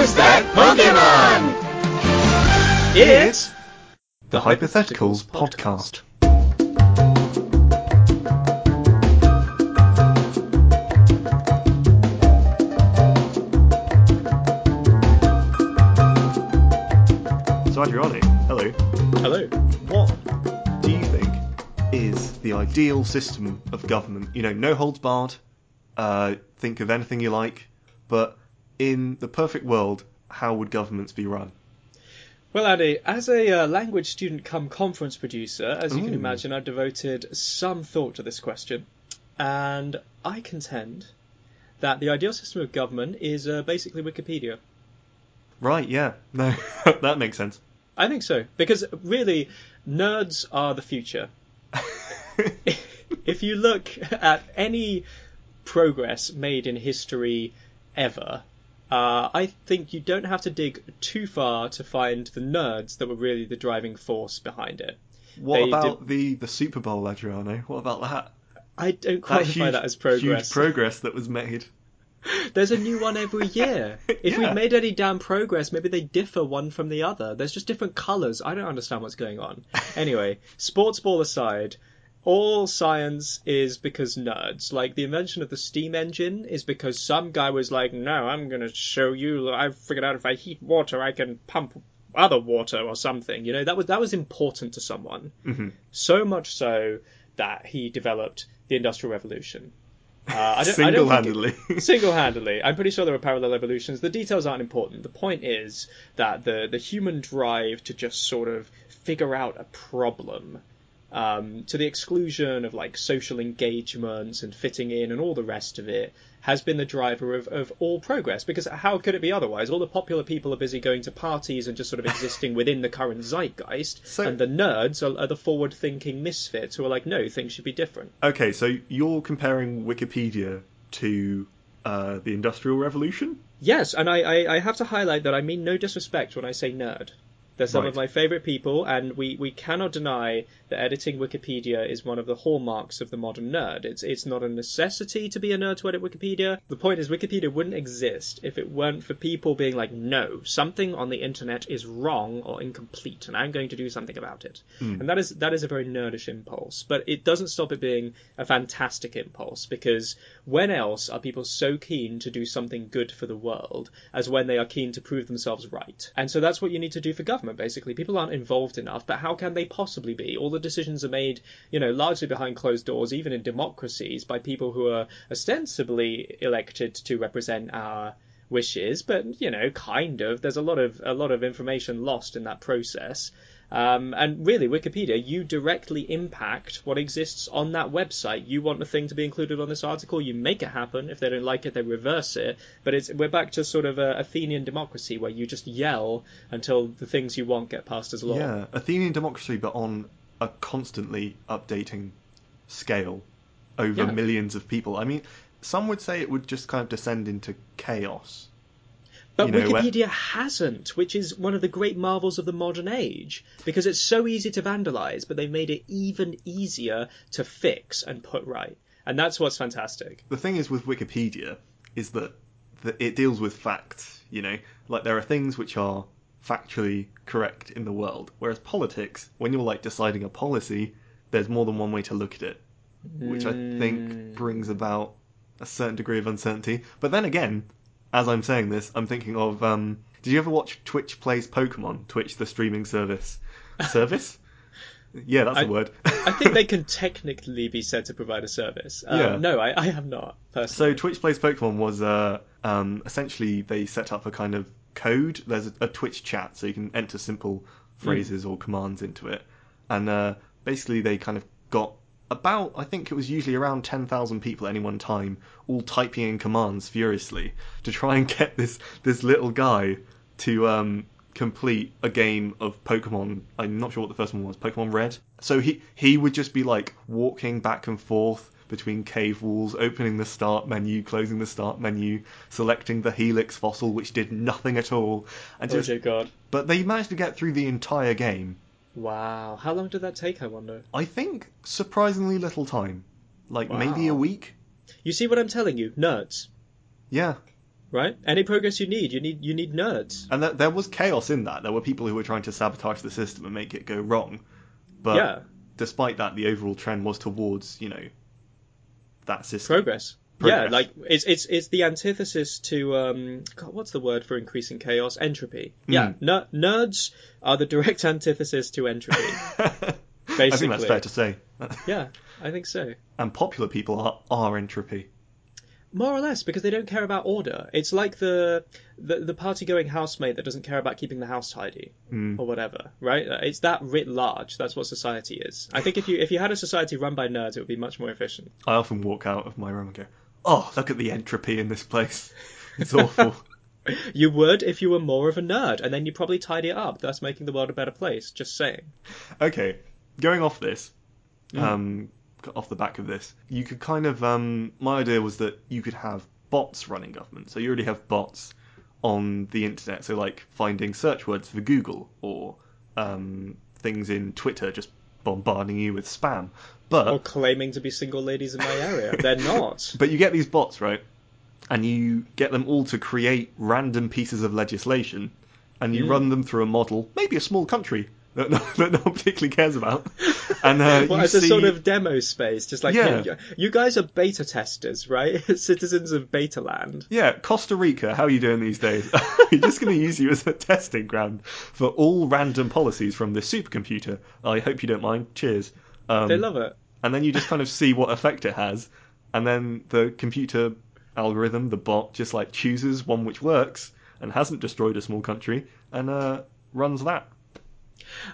Who's that Pokemon? It's the Hypotheticals podcast. So Adriano, hello. Hello. What do you think is the ideal system of government? You know, no holds barred. Uh, think of anything you like, but in the perfect world, how would governments be run? Well, Andy, as a uh, language student come conference producer, as you can imagine, I've devoted some thought to this question. And I contend that the ideal system of government is uh, basically Wikipedia. Right, yeah. No, that makes sense. I think so. Because really, nerds are the future. if you look at any progress made in history ever, uh, I think you don't have to dig too far to find the nerds that were really the driving force behind it. What They about the, the Super Bowl, Adriano? What about that? I don't That qualify huge, that as progress. huge progress that was made. There's a new one every year. If Yeah. we'd made any damn progress, maybe they differ one from the other. There's just different colours. I don't understand what's going on. Anyway, sports ball aside, all science is because nerds. Like the invention of the steam engine is because some guy was like, "No, I'm going to show you. I've figured out if I heat water, I can pump other water or something." You know, that was that was important to someone. Mhm. So much so that he developed the Industrial Revolution. Uh, I don't, I don't think it- Single-handedly. Single-handedly, I'm pretty sure there were parallel evolutions. The details aren't important. The point is that the the human drive to just sort of figure out a problem, um, to the exclusion of like social engagements and fitting in and all the rest of it, has been the driver of, of all progress. Because how could it be otherwise? All the popular people are busy going to parties and just sort of existing within the current zeitgeist, So- and the nerds are, are the forward-thinking misfits who are like, no, things should be different. okay, so you're comparing Wikipedia to uh, the Industrial Revolution? Yes, and I, I, I have to highlight that I mean no disrespect when I say nerd. They're some of my favourite people, and we, we cannot deny that editing Wikipedia is one of the hallmarks of the modern nerd. It's it's not a necessity to be a nerd to edit Wikipedia. The point is, Wikipedia wouldn't exist if it weren't for people being like, no, something on the internet is wrong or incomplete, and I'm going to do something about it. Hmm. And that is that is a very nerdish impulse, but it doesn't stop it being a fantastic impulse because when else are people so keen to do something good for the world as when they are keen to prove themselves right? And so that's what you need to do for government basically. People aren't involved enough, but how can they possibly be? All the decisions are made, you know, largely behind closed doors, even in democracies, by people who are ostensibly elected to represent our wishes, but you know, kind of. There's a lot of a lot of information lost in that process. Um, and really, Wikipedia, you directly impact what exists on that website. You want a thing to be included on this article, you make it happen. If they don't like it, they reverse it. But it's we're back to sort of a Athenian democracy where you just yell until the things you want get passed as law. Yeah, Athenian democracy, but on a constantly updating scale over Yeah. millions of people. I mean, some would say it would just kind of descend into chaos. But you know, where- Wikipedia hasn't, which is one of the great marvels of the modern age, because it's so easy to vandalize, but they've made it even easier to fix and put right. And that's what's fantastic. The thing is with Wikipedia is that, it deals with facts, you know? Like there are things which are factually correct in the world, whereas politics, when you're like deciding a policy, there's more than one way to look at it, which I think hmm. brings about a certain degree of uncertainty. But then again, as I'm saying this, I'm thinking of um, did you ever watch Twitch Plays Pokemon? Twitch, the streaming service. Service? yeah, that's I- a word. I think they can technically be said to provide a service. Um, Yeah. No, I, I have not, personally. So. Twitch Plays Pokemon was uh, um, essentially they set up a kind of code. There's a, a Twitch chat, so you can enter simple phrases or commands into it, and uh, basically they kind of got about I think it was usually around ten thousand people at any one time, all typing in commands furiously to try and get this this little guy to um, complete a game of Pokemon. I'm not sure what the first one was. Pokemon Red. So he he would just be like walking back and forth between cave walls, opening the start menu, closing the start menu, selecting the Helix fossil, which did nothing at all, and oh just. dear God. But they managed to get through the entire game. Wow. How long did that take, I wonder? I think surprisingly little time, like maybe a week. You see what I'm telling you? Nerds. Yeah, right? Any progress you need, you need you need nerds. And that, there was chaos in that. There were people who were trying to sabotage the system and make it go wrong. But yeah, despite that, the overall trend was towards, you know, that system. progress. Progress. Yeah, like it's it's it's the antithesis to um God, what's the word for increasing chaos? Entropy. Yeah, ner- nerds are the direct antithesis to entropy. basically, I think that's fair to say. yeah, I think so. And popular people are, are entropy. More or less, because they don't care about order. It's like the the, the party going housemate that doesn't care about keeping the house tidy or whatever, right? It's that writ large. That's what society is. I think if you if you had a society run by nerds, it would be much more efficient. I often walk out of my room and go, oh, look at the entropy in this place. It's awful. You would if you were more of a nerd, and then you'd probably tidy it up, thus making the world a better place. Just saying. okay, going off this, um, off the back of this, you could kind of. Um, my idea was that you could have bots running government. So you already have bots on the internet. So like finding search words for Google or um, things in Twitter just bombarding you with spam. But Or claiming to be single ladies in my area. They're not. But you get these bots, right? And you get them all to create random pieces of legislation, and you run them through a model, maybe a small country that no, that no one particularly cares about. And uh, Well, you as see, a sort of demo space, just like Yeah. hey, you guys are beta testers, right? Citizens of Beta Land. yeah, Costa Rica, how are you doing these days? We're just going to use you as a testing ground for all random policies from this supercomputer. I hope you don't mind. Cheers. Um, They love it. And then you just kind of see what effect it has, and then the computer algorithm, the bot, just like chooses one which works and hasn't destroyed a small country, and uh, runs that.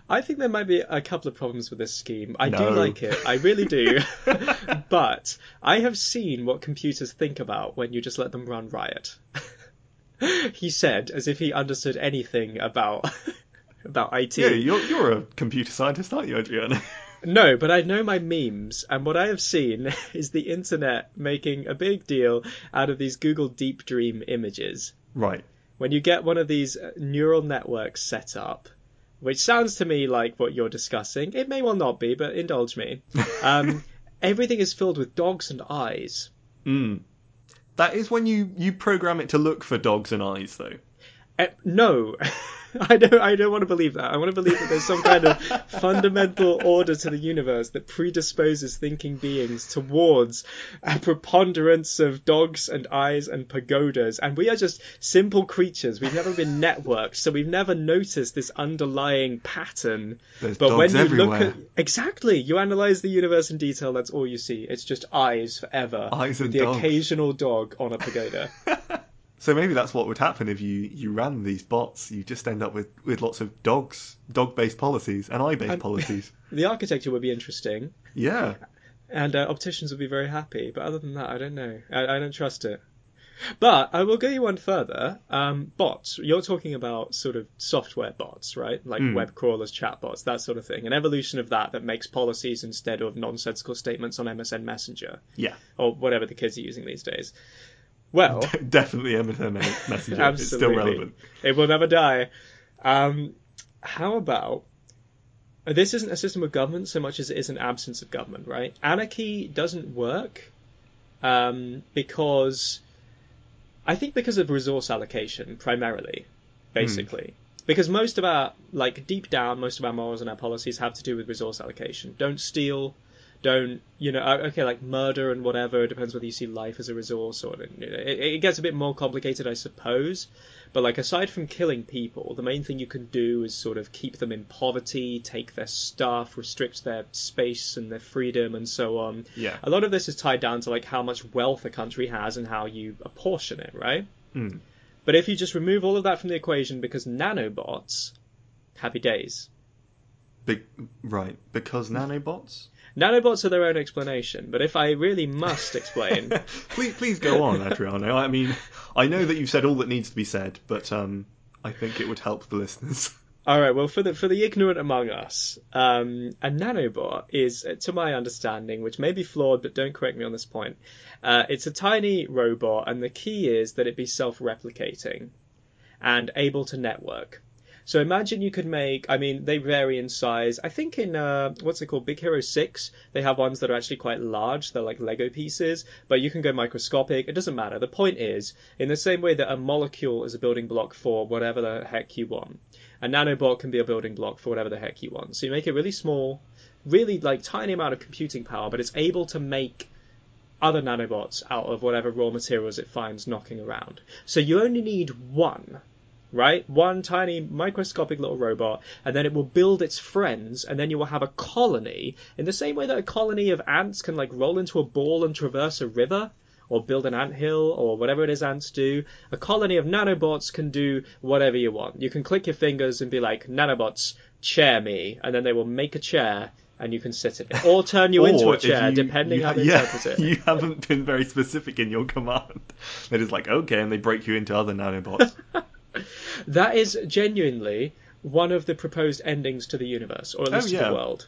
I think there might be a couple of problems with this scheme. I No. do like it. I really do. but I have seen what computers think about when you just let them run riot. he said, as if he understood anything about about IT. Yeah, you're you're a computer scientist, aren't you, Adriano? No, but I know my memes, and what I have seen is the internet making a big deal out of these Google Deep Dream images. right. When you get one of these uh, neural networks set up, which sounds to me like what you're discussing, it may well not be, but indulge me. Um, everything is filled with dogs and eyes. Mm. That is when you you program it to look for dogs and eyes, though. Uh, no, I don't. I don't want to believe that. I want to believe that there's some kind of fundamental order to the universe that predisposes thinking beings towards a preponderance of dogs and eyes and pagodas, and we are just simple creatures. We've never been networked, so we've never noticed this underlying pattern. There's but when you everywhere. look at exactly, you analyze the universe in detail. That's all you see. It's just eyes forever. Eyes and the dogs. occasional dog on a pagoda. So maybe that's what would happen if you, you ran these bots. You just end up with, with lots of dogs, dog based policies, and eye based And- policies. the architecture would be interesting. Yeah. and uh, opticians would be very happy. But other than that, I don't know. I, I don't trust it. But I will go you one further. Um, bots. You're talking about sort of software bots, right? Like Mm. web crawlers, chatbots, that sort of thing. An evolution of that that makes policies instead of nonsensical statements on MSN Messenger Yeah. or whatever the kids are using these days. Well, Definitely MSN Messenger. It's still relevant. it will never die. Um, how about this isn't a system of government so much as it is an absence of government, right? Anarchy doesn't work um, because I think because of resource allocation primarily, basically. Because most of our like deep down, most of our morals and our policies have to do with resource allocation. Don't steal. Don't you know? uh, Okay, like murder and whatever. It depends whether you see life as a resource or it, it gets a bit more complicated, I suppose. But like aside from killing people, the main thing you can do is sort of keep them in poverty, take their stuff, restrict their space and their freedom, and so on. Yeah. A lot of this is tied down to like how much wealth a country has and how you apportion it, right? Mm. But if you just remove all of that from the equation because nanobots, happy days. Big, right. Because nanobots? Nanobots are their own explanation, but if I really must explain, please, please go on, Adriano. I mean, I know that you've said all that needs to be said, but um, I think it would help the listeners. all right. Well, for the for the ignorant among us, um, a nanobot is, to my understanding, which may be flawed, but don't correct me on this point. Uh, it's a tiny robot, and the key is that it be self-replicating and able to network. So imagine you could make. I mean, they vary in size. I think in uh, what's it called, Big Hero Six, they have ones that are actually quite large. They're like Lego pieces, but you can go microscopic. It doesn't matter. The point is, in the same way that a molecule is a building block for whatever the heck you want, a nanobot can be a building block for whatever the heck you want. So you make it really small, really like tiny amount of computing power, but it's able to make other nanobots out of whatever raw materials it finds knocking around. So you only need one, right? One tiny microscopic little robot, and then it will build its friends, and then you will have a colony in the same way that a colony of ants can like roll into a ball and traverse a river. Or build an ant hill, or whatever it is ants do. A colony of nanobots can do whatever you want. You can click your fingers and be like, nanobots, chair me, and then they will make a chair and you can sit in it, or turn you into a chair, you- depending you, how they yeah, interpret it. You haven't been very specific in your command. They're like, okay, and they break you into other nanobots. That is genuinely one of the proposed endings to the universe, or at Oh, least to the world.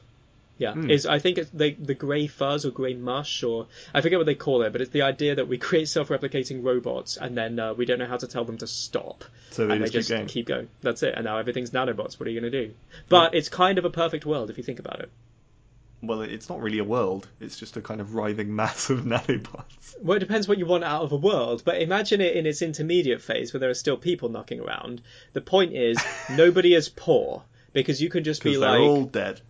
Yeah, Hmm. is I think it's the the grey fuzz or grey mush, or I forget what they call it, but it's the idea that we create self-replicating robots and then uh, we don't know how to tell them to stop, So they and just, they just keep going. keep going. That's it, and now everything's nanobots. What are you going to do? But it's kind of a perfect world if you think about it. Well, it's not really a world. It's just a kind of writhing mass of nanobots. Well, it depends what you want out of a world, but imagine it in its intermediate phase where there are still people knocking around. The point is, nobody is poor because you can just be they're like, all dead.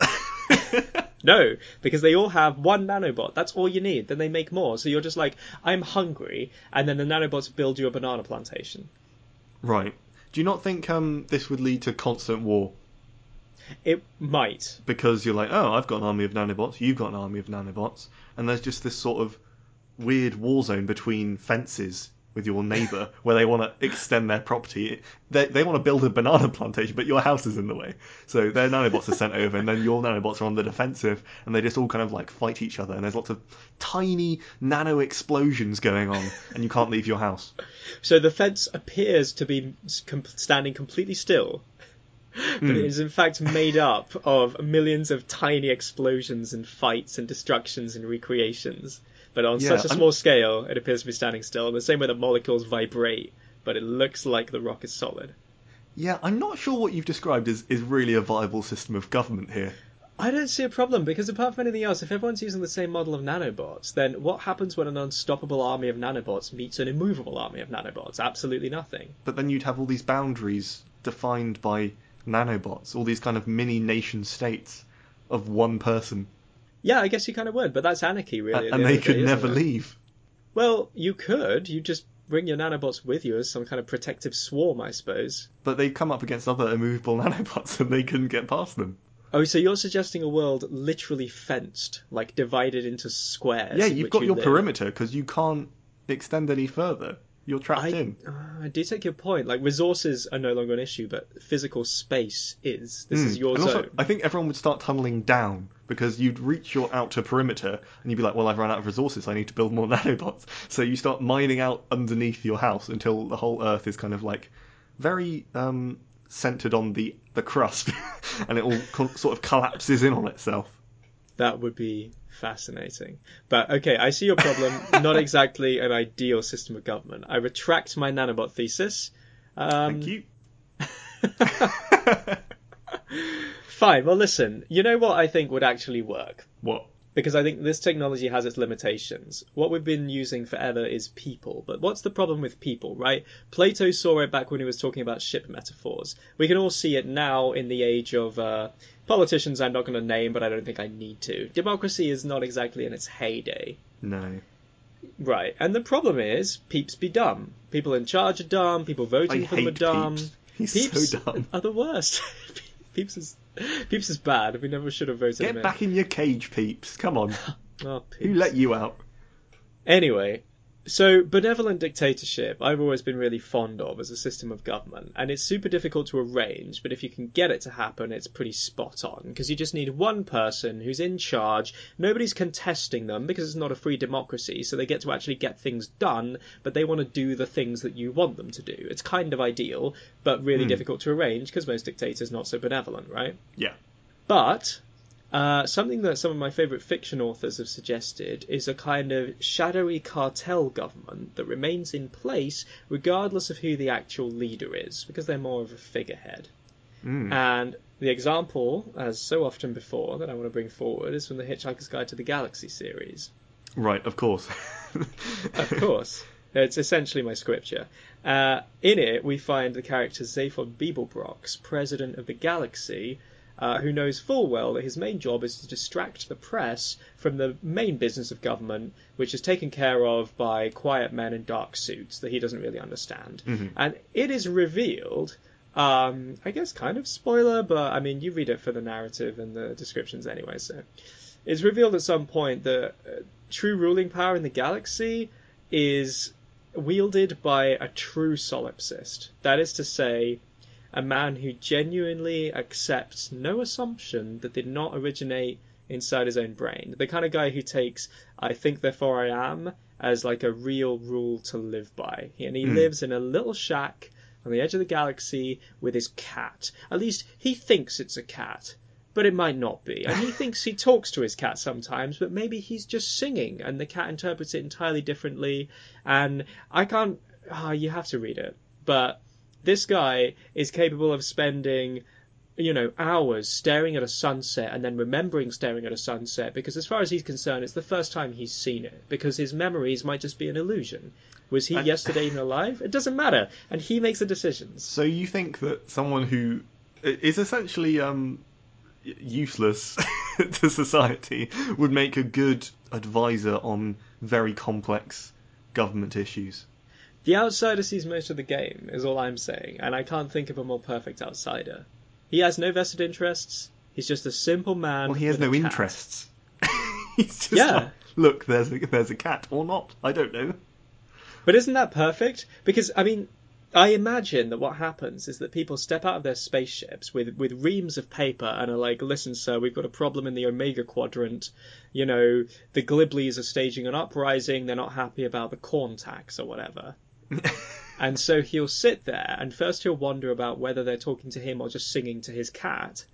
no, because they all have one nanobot. That's all you need. Then they make more. So you're just like, I'm hungry, and then the nanobots build you a banana plantation. right. Do you not think um, this would lead to constant war? It might. Because you're like, oh, I've got an army of nanobots, you've got an army of nanobots, and there's just this sort of weird war zone between fences with your neighbour where they want to extend their property. They, they want to build a banana plantation, but your house is in the way. So their nanobots are sent over, and then your nanobots are on the defensive, and they just all kind of like fight each other, and there's lots of tiny nano explosions going on, and you can't leave your house. So the fence appears to be com- standing completely still, but it hmm. is in fact made up of millions of tiny explosions and fights and destructions and recreations. But on Yeah, such a I'm- small scale, it appears to be standing still, in the same way that molecules vibrate, but it looks like the rock is solid. Yeah, I'm not sure what you've described is, is really a viable system of government here. I don't see a problem because apart from anything else, if everyone's using the same model of nanobots, then what happens when an unstoppable army of nanobots meets an immovable army of nanobots? Absolutely nothing. but then you'd have all these boundaries defined by nanobots, all these kind of mini nation states of one person, Yeah, I guess you kind of would, but that's anarchy, really. and the they end of the could day, never leave. Well, you could. You just bring your nanobots with you as some kind of protective swarm, I suppose. But they'd come up against other immovable nanobots, and they couldn't get past them. Oh, so you're suggesting a world literally fenced, like divided into squares? yeah, you've got you your live? perimeter because you can't extend any further. You're trapped I, in. uh, I do take your point. Like resources are no longer an issue, but physical space is. This is Mm. your and zone. also, I think everyone would start tunneling down because you'd reach your outer perimeter and you'd be like, well, I've run out of resources. I need to build more nanobots. So you start mining out underneath your house until the whole Earth is kind of like very um, centered on the the crust, and it all co- sort of collapses in on itself. That would be fascinating. But okay, I see your problem. Not exactly an ideal system of government. I retract my nanobot thesis. Um, Thank you. Fine. Well, listen. You know what I think would actually work? What? Because I think this technology has its limitations. What we've been using forever is people. But what's the problem with people, right? Plato saw it back when he was talking about ship metaphors. We can all see it now in the age of uh, politicians I'm not going to name, but I don't think I need to. Democracy is not exactly in its heyday. No. Right, and the problem is, peeps be dumb. People in charge are dumb. People I voting for them are dumb. Peeps. He's Peeps so dumb. are the worst. peeps is peeps is bad. We never should have voted him Get back in your cage, Peeps. Come on. in. Oh, Who let you out? Anyway, so benevolent dictatorship I've always been really fond of as a system of government, and it's super difficult to arrange, but if you can get it to happen, it's pretty spot on, because you just need one person who's in charge, nobody's contesting them because it's not a free democracy, so they get to actually get things done, but they want to do the things that you want them to do. It's kind of ideal, but really Hmm. difficult to arrange because most dictators not so benevolent, right? Yeah. But uh, something that some of my favourite fiction authors have suggested is a kind of shadowy cartel government that remains in place regardless of who the actual leader is, because they're more of a figurehead. Mm. And the example, as so often before, that I want to bring forward is from the Hitchhiker's Guide to the Galaxy series. Right, of course. Of course. It's essentially my scripture. Uh, in it, we find the character Zaphod Beeblebrox, president of the galaxy, uh, who knows full well that his main job is to distract the press from the main business of government, which is taken care of by quiet men in dark suits that he doesn't really understand. Mhm. And it is revealed, um, I guess, kind of spoiler, but I mean, you read it for the narrative and the descriptions anyway, so. It's revealed at some point that uh, true ruling power in the galaxy is wielded by a true solipsist. That is to say, a man who genuinely accepts no assumption that did not originate inside his own brain. The kind of guy who takes I think therefore I am as like a real rule to live by. And he Hmm. lives in a little shack on the edge of the galaxy with his cat. At least he thinks it's a cat. But it might not be. And he thinks he talks to his cat sometimes, but maybe he's just singing and the cat interprets it entirely differently. And I can't. ah, you have to read it. But this guy is capable of spending you know hours staring at a sunset and then remembering staring at a sunset because as far as he's concerned it's the first time he's seen it because his memories might just be an illusion. Was he And- yesterday even alive? It doesn't matter. And he makes the decisions. So you think that someone who is essentially um, useless to society would make a good advisor on very complex government issues? The outsider sees most of the game is all i'm saying and i can't think of a more perfect outsider he has no vested interests he's just a simple man Well, he has no interests. He's just Yeah. like, look, there's a, there's a cat or not. I don't know. But isn't that perfect? Because I mean, I imagine that what happens is that people step out of their spaceships with with reams of paper and are like, "Listen, sir, we've got a problem in the Omega Quadrant. You know, the Gliblies are staging an uprising. They're not happy about the corn tax or whatever." And so he'll sit there, and first he'll wonder about whether they're talking to him or just singing to his cat.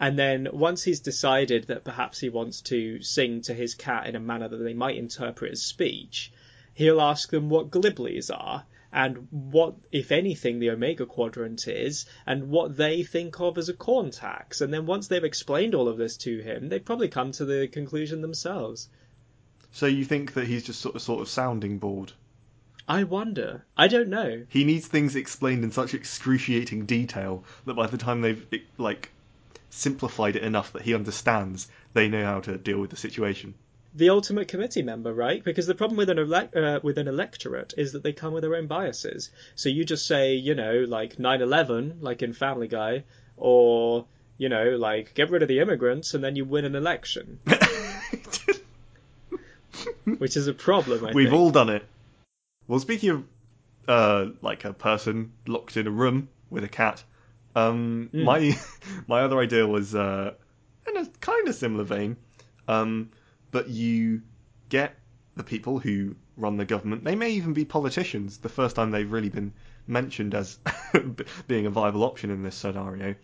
And then once he's decided that perhaps he wants to sing to his cat in a manner that they might interpret as speech, he'll ask them what gliblies are and what, if anything, the Omega Quadrant is, and what they think of as a corn tax. And then once they've explained all of this to him, they've probably come to the conclusion themselves. So you think that he's just sort of sort of sounding board? I wonder. I don't know. He needs things explained in such excruciating detail that by the time they've like simplified it enough that he understands, they know how to deal with the situation. the ultimate committee member, right? Because the problem with an elec uh, with an electorate is that they come with their own biases. So you just say, you know, like 9/11, like in Family Guy, or you know, like get rid of the immigrants, and then you win an election, which is a problem. I We've think. all done it. Well, speaking of uh, like a person locked in a room with a cat, um, Mm. my my other idea was uh, in a kind of similar vein, um, but you get the people who run the government. They may even be politicians. The first time they've really been mentioned as being a viable option in this scenario,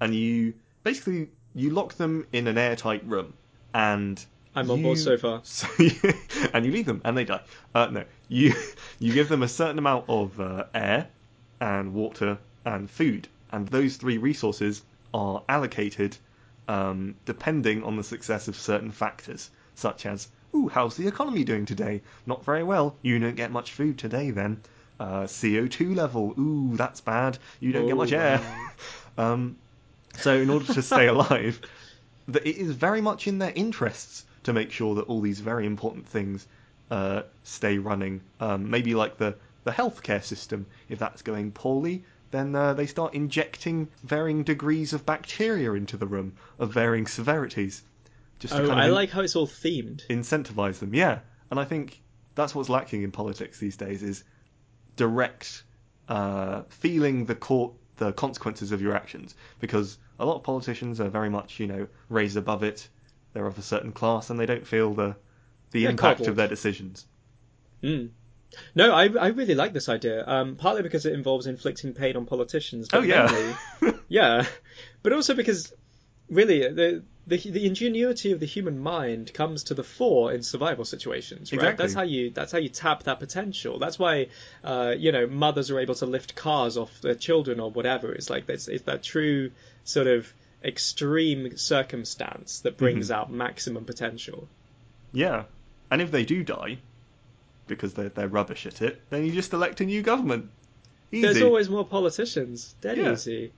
and you basically you lock them in an airtight room and I'm on board so far. so you, and you leave them, and they die. Uh, no, you you give them a certain amount of uh, air, and water, and food, and those three resources are allocated um, depending on the success of certain factors, such as, "Ooh, how's the economy doing today? Not very well. You don't get much food today, then." Uh, CO2 level. Ooh, that's bad. You don't get Oh, much air. wow. Um, so in order to stay alive, that it is very much in their interests to make sure that all these very important things uh, stay running. Um, maybe like the the healthcare system. If that's going poorly, then uh, they start injecting varying degrees of bacteria into the room of varying severities. Just Oh, kind of I in- like how it's all themed. incentivize them. Yeah, and I think that's what's lacking in politics these days is direct uh, feeling the court the consequences of your actions because a lot of politicians are very much you know raised above it. They're of a certain class and they don't feel the the They're impact coddled. of their decisions. Mm. No, I I really like this idea. Um, partly because it involves inflicting pain on politicians. But Oh, yeah. mainly- yeah, but also because really the the the ingenuity of the human mind comes to the fore in survival situations, right? Exactly. That's how you that's how you tap that potential. That's why uh, you know mothers are able to lift cars off their children or whatever. It's like it's, it's that true sort of extreme circumstance that brings Mm-hmm. out maximum potential. Yeah. And if they do die, because they're, they're rubbish at it, then you just elect a new government. Easy. There's always more politicians. Dead Yeah. easy.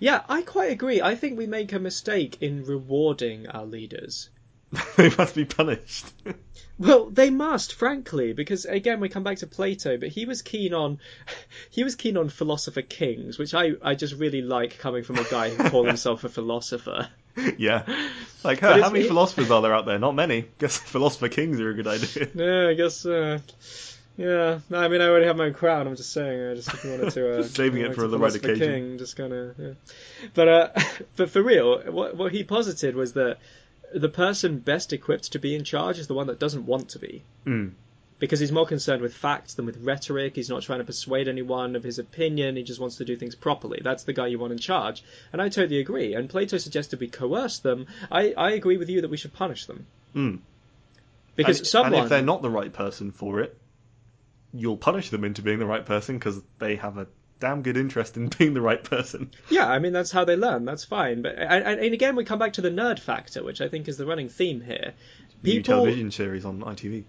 Yeah, I quite agree. I think we make a mistake in rewarding our leaders. they must be punished. Well, they must, frankly, because again we come back to Plato, but he was keen on he was keen on philosopher kings, which I, I just really like coming from a guy who called himself a philosopher. yeah. Like, huh, how many it- philosophers are there out there? Not many. Guess philosopher kings are a good idea. Yeah, I guess. Uh, yeah, no, I mean, I already have my own crown. I'm just saying. I just wanted to. Uh, saving it for the right occasion. King, just kind of. Yeah. But uh, but for real, what what he posited was that the person best equipped to be in charge is the one that doesn't want to be. Mm. Because he's more concerned with facts than with rhetoric. He's not trying to persuade anyone of his opinion. He just wants to do things properly. That's the guy you want in charge. And I totally agree. And Plato suggested we coerce them. I, I agree with you that we should punish them. Mm. Because and, someone. and if they're not the right person for it, you'll punish them into being the right person because they have a damn good interest in being the right person. Yeah, I mean that's how they learn. That's fine. But and, and again, we come back to the nerd factor, which I think is the running theme here. New television series on ITV.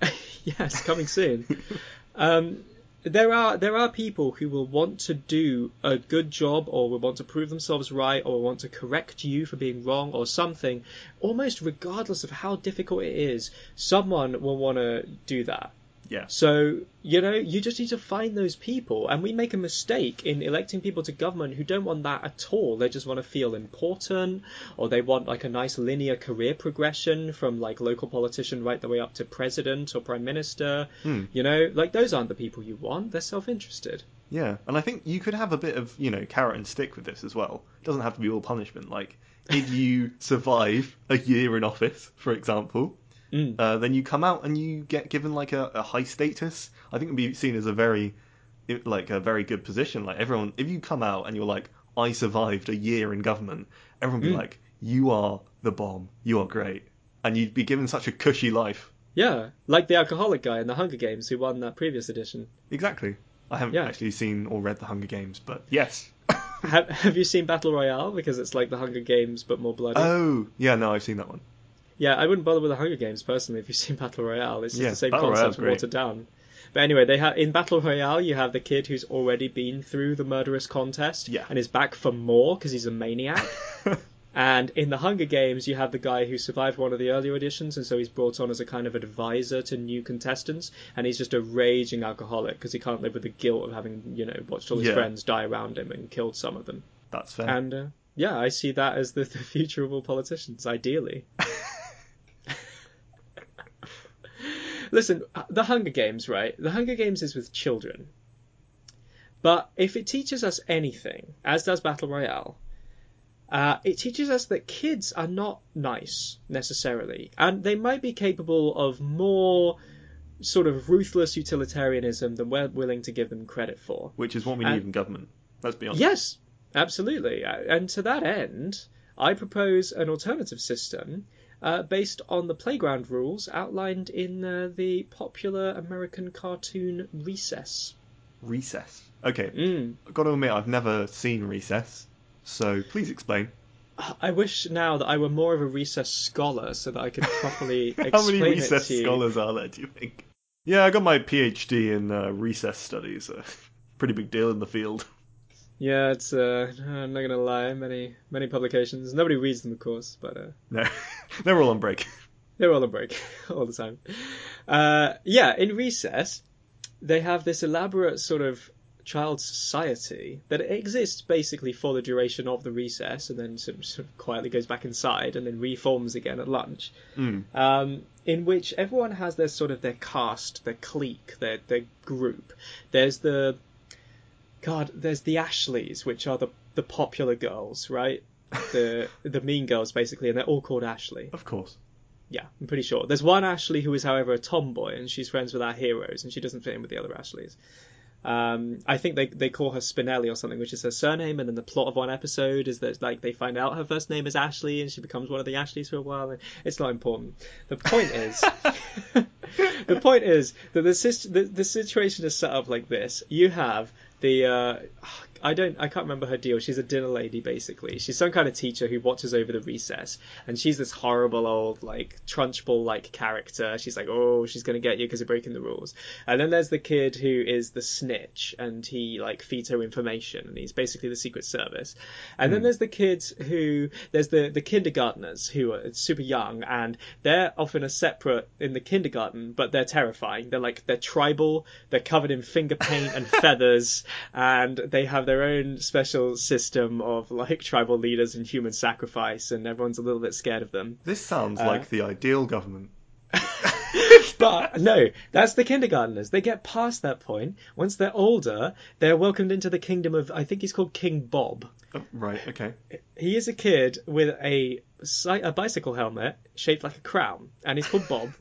yes, coming soon. um, there are there are people who will want to do a good job, or will want to prove themselves right, or want to correct you for being wrong, or something. Almost regardless of how difficult it is, someone will want to do that. Yeah. So, you know, you just need to find those people. And we make a mistake in electing people to government who don't want that at all. They just want to feel important, or they want like a nice linear career progression from like local politician right the way up to president or prime minister. Hmm. You know, like those aren't the people you want. They're self interested. Yeah, and I think you could have a bit of, you know, carrot and stick with this as well. It doesn't have to be all punishment. Like, if you survive a year in office, for example, Mm. uh, then you come out and you get given like a, a high status. I think it'd be seen as a very, like a very good position. Like everyone, if you come out and you're like, I survived a year in government, everyone would be Mm. like, you are the bomb, you are great, and you'd be given such a cushy life. Yeah, like the alcoholic guy in the Hunger Games who won that previous edition. Exactly. I haven't Yeah. actually seen or read the Hunger Games, but yes. have, have you seen Battle Royale? Because it's like the Hunger Games but more bloody. oh, yeah, no, I've seen that one. Yeah, I wouldn't bother with the Hunger Games personally if you've seen Battle Royale. It's just Yeah, the same Battle concept watered down. But anyway, they have in Battle Royale you have the kid who's already been through the murderous contest Yeah. and is back for more because he's a maniac. and in the Hunger Games you have the guy who survived one of the earlier editions and so he's brought on as a kind of advisor to new contestants and he's just a raging alcoholic because he can't live with the guilt of having you know watched all his Yeah. friends die around him and killed some of them. That's fair. And uh, yeah, I see that as the, the future of all politicians, ideally. Listen, the Hunger Games, right? The Hunger Games is with children. But if it teaches us anything, as does Battle Royale, uh, it teaches us that kids are not nice necessarily, and they might be capable of more sort of ruthless utilitarianism than we're willing to give them credit for. Which is what we And- need in government. Let's be honest. Yes, absolutely. Uh, And to that end, I propose an alternative system uh, based on the playground rules outlined in uh, the popular American cartoon Recess. Recess. Okay, Mm. I've got to admit, I've never seen Recess, so please explain. I wish now that I were more of a Recess scholar so that I could properly explain How many it Recess you. scholars are there, do you think? Yeah, I got my PhD in uh, Recess studies. Pretty big deal in the field. Yeah, it's uh, I'm not gonna lie, many many publications. Nobody reads them, of course, but uh, No, they're all on break. They're all on break all the time. Uh, yeah, in recess, they have this elaborate sort of child society that exists basically for the duration of the recess, and then sort of, sort of quietly goes back inside and then reforms again at lunch. Mm. Um, in which everyone has their sort of their caste, their clique, their their group. There's the God, there's the Ashleys, which are the the popular girls, right? The the mean girls basically, and they're all called Ashley. Of course. Yeah, I'm pretty sure. There's one Ashley who is, however, a tomboy, and she's friends with our heroes, and she doesn't fit in with the other Ashleys. Um, I think they they call her Spinelli or something, which is her surname, and then the plot of one episode is that like they find out her first name is Ashley, and she becomes one of the Ashleys for a while. And it's not important. The point is, the point is that the, the the situation is set up like this. You have the uh, I don't I can't remember her deal. She's a dinner lady basically. She's some kind of teacher who watches over the recess, and she's this horrible old like Trunchbull like character. She's like, oh, she's gonna get you because you're breaking the rules. And then there's the kid who is the snitch, and he like feeds her information, and he's basically the Secret Service. And then hmm. there's the kids who there's the the kindergartners who are super young, and they're often a separate in the kindergarten, but they're terrifying. They're like they're tribal. They're covered in finger paint and feathers, and they have their own special system of like tribal leaders and human sacrifice, and everyone's a little bit scared of them. This sounds Uh, like the ideal government. But no, that's the kindergartners. They get past that point. Once they're older, they're welcomed into the kingdom of I think he's called King Bob. Oh, right, okay. He is a kid with a, a bicycle helmet shaped like a crown, and he's called Bob.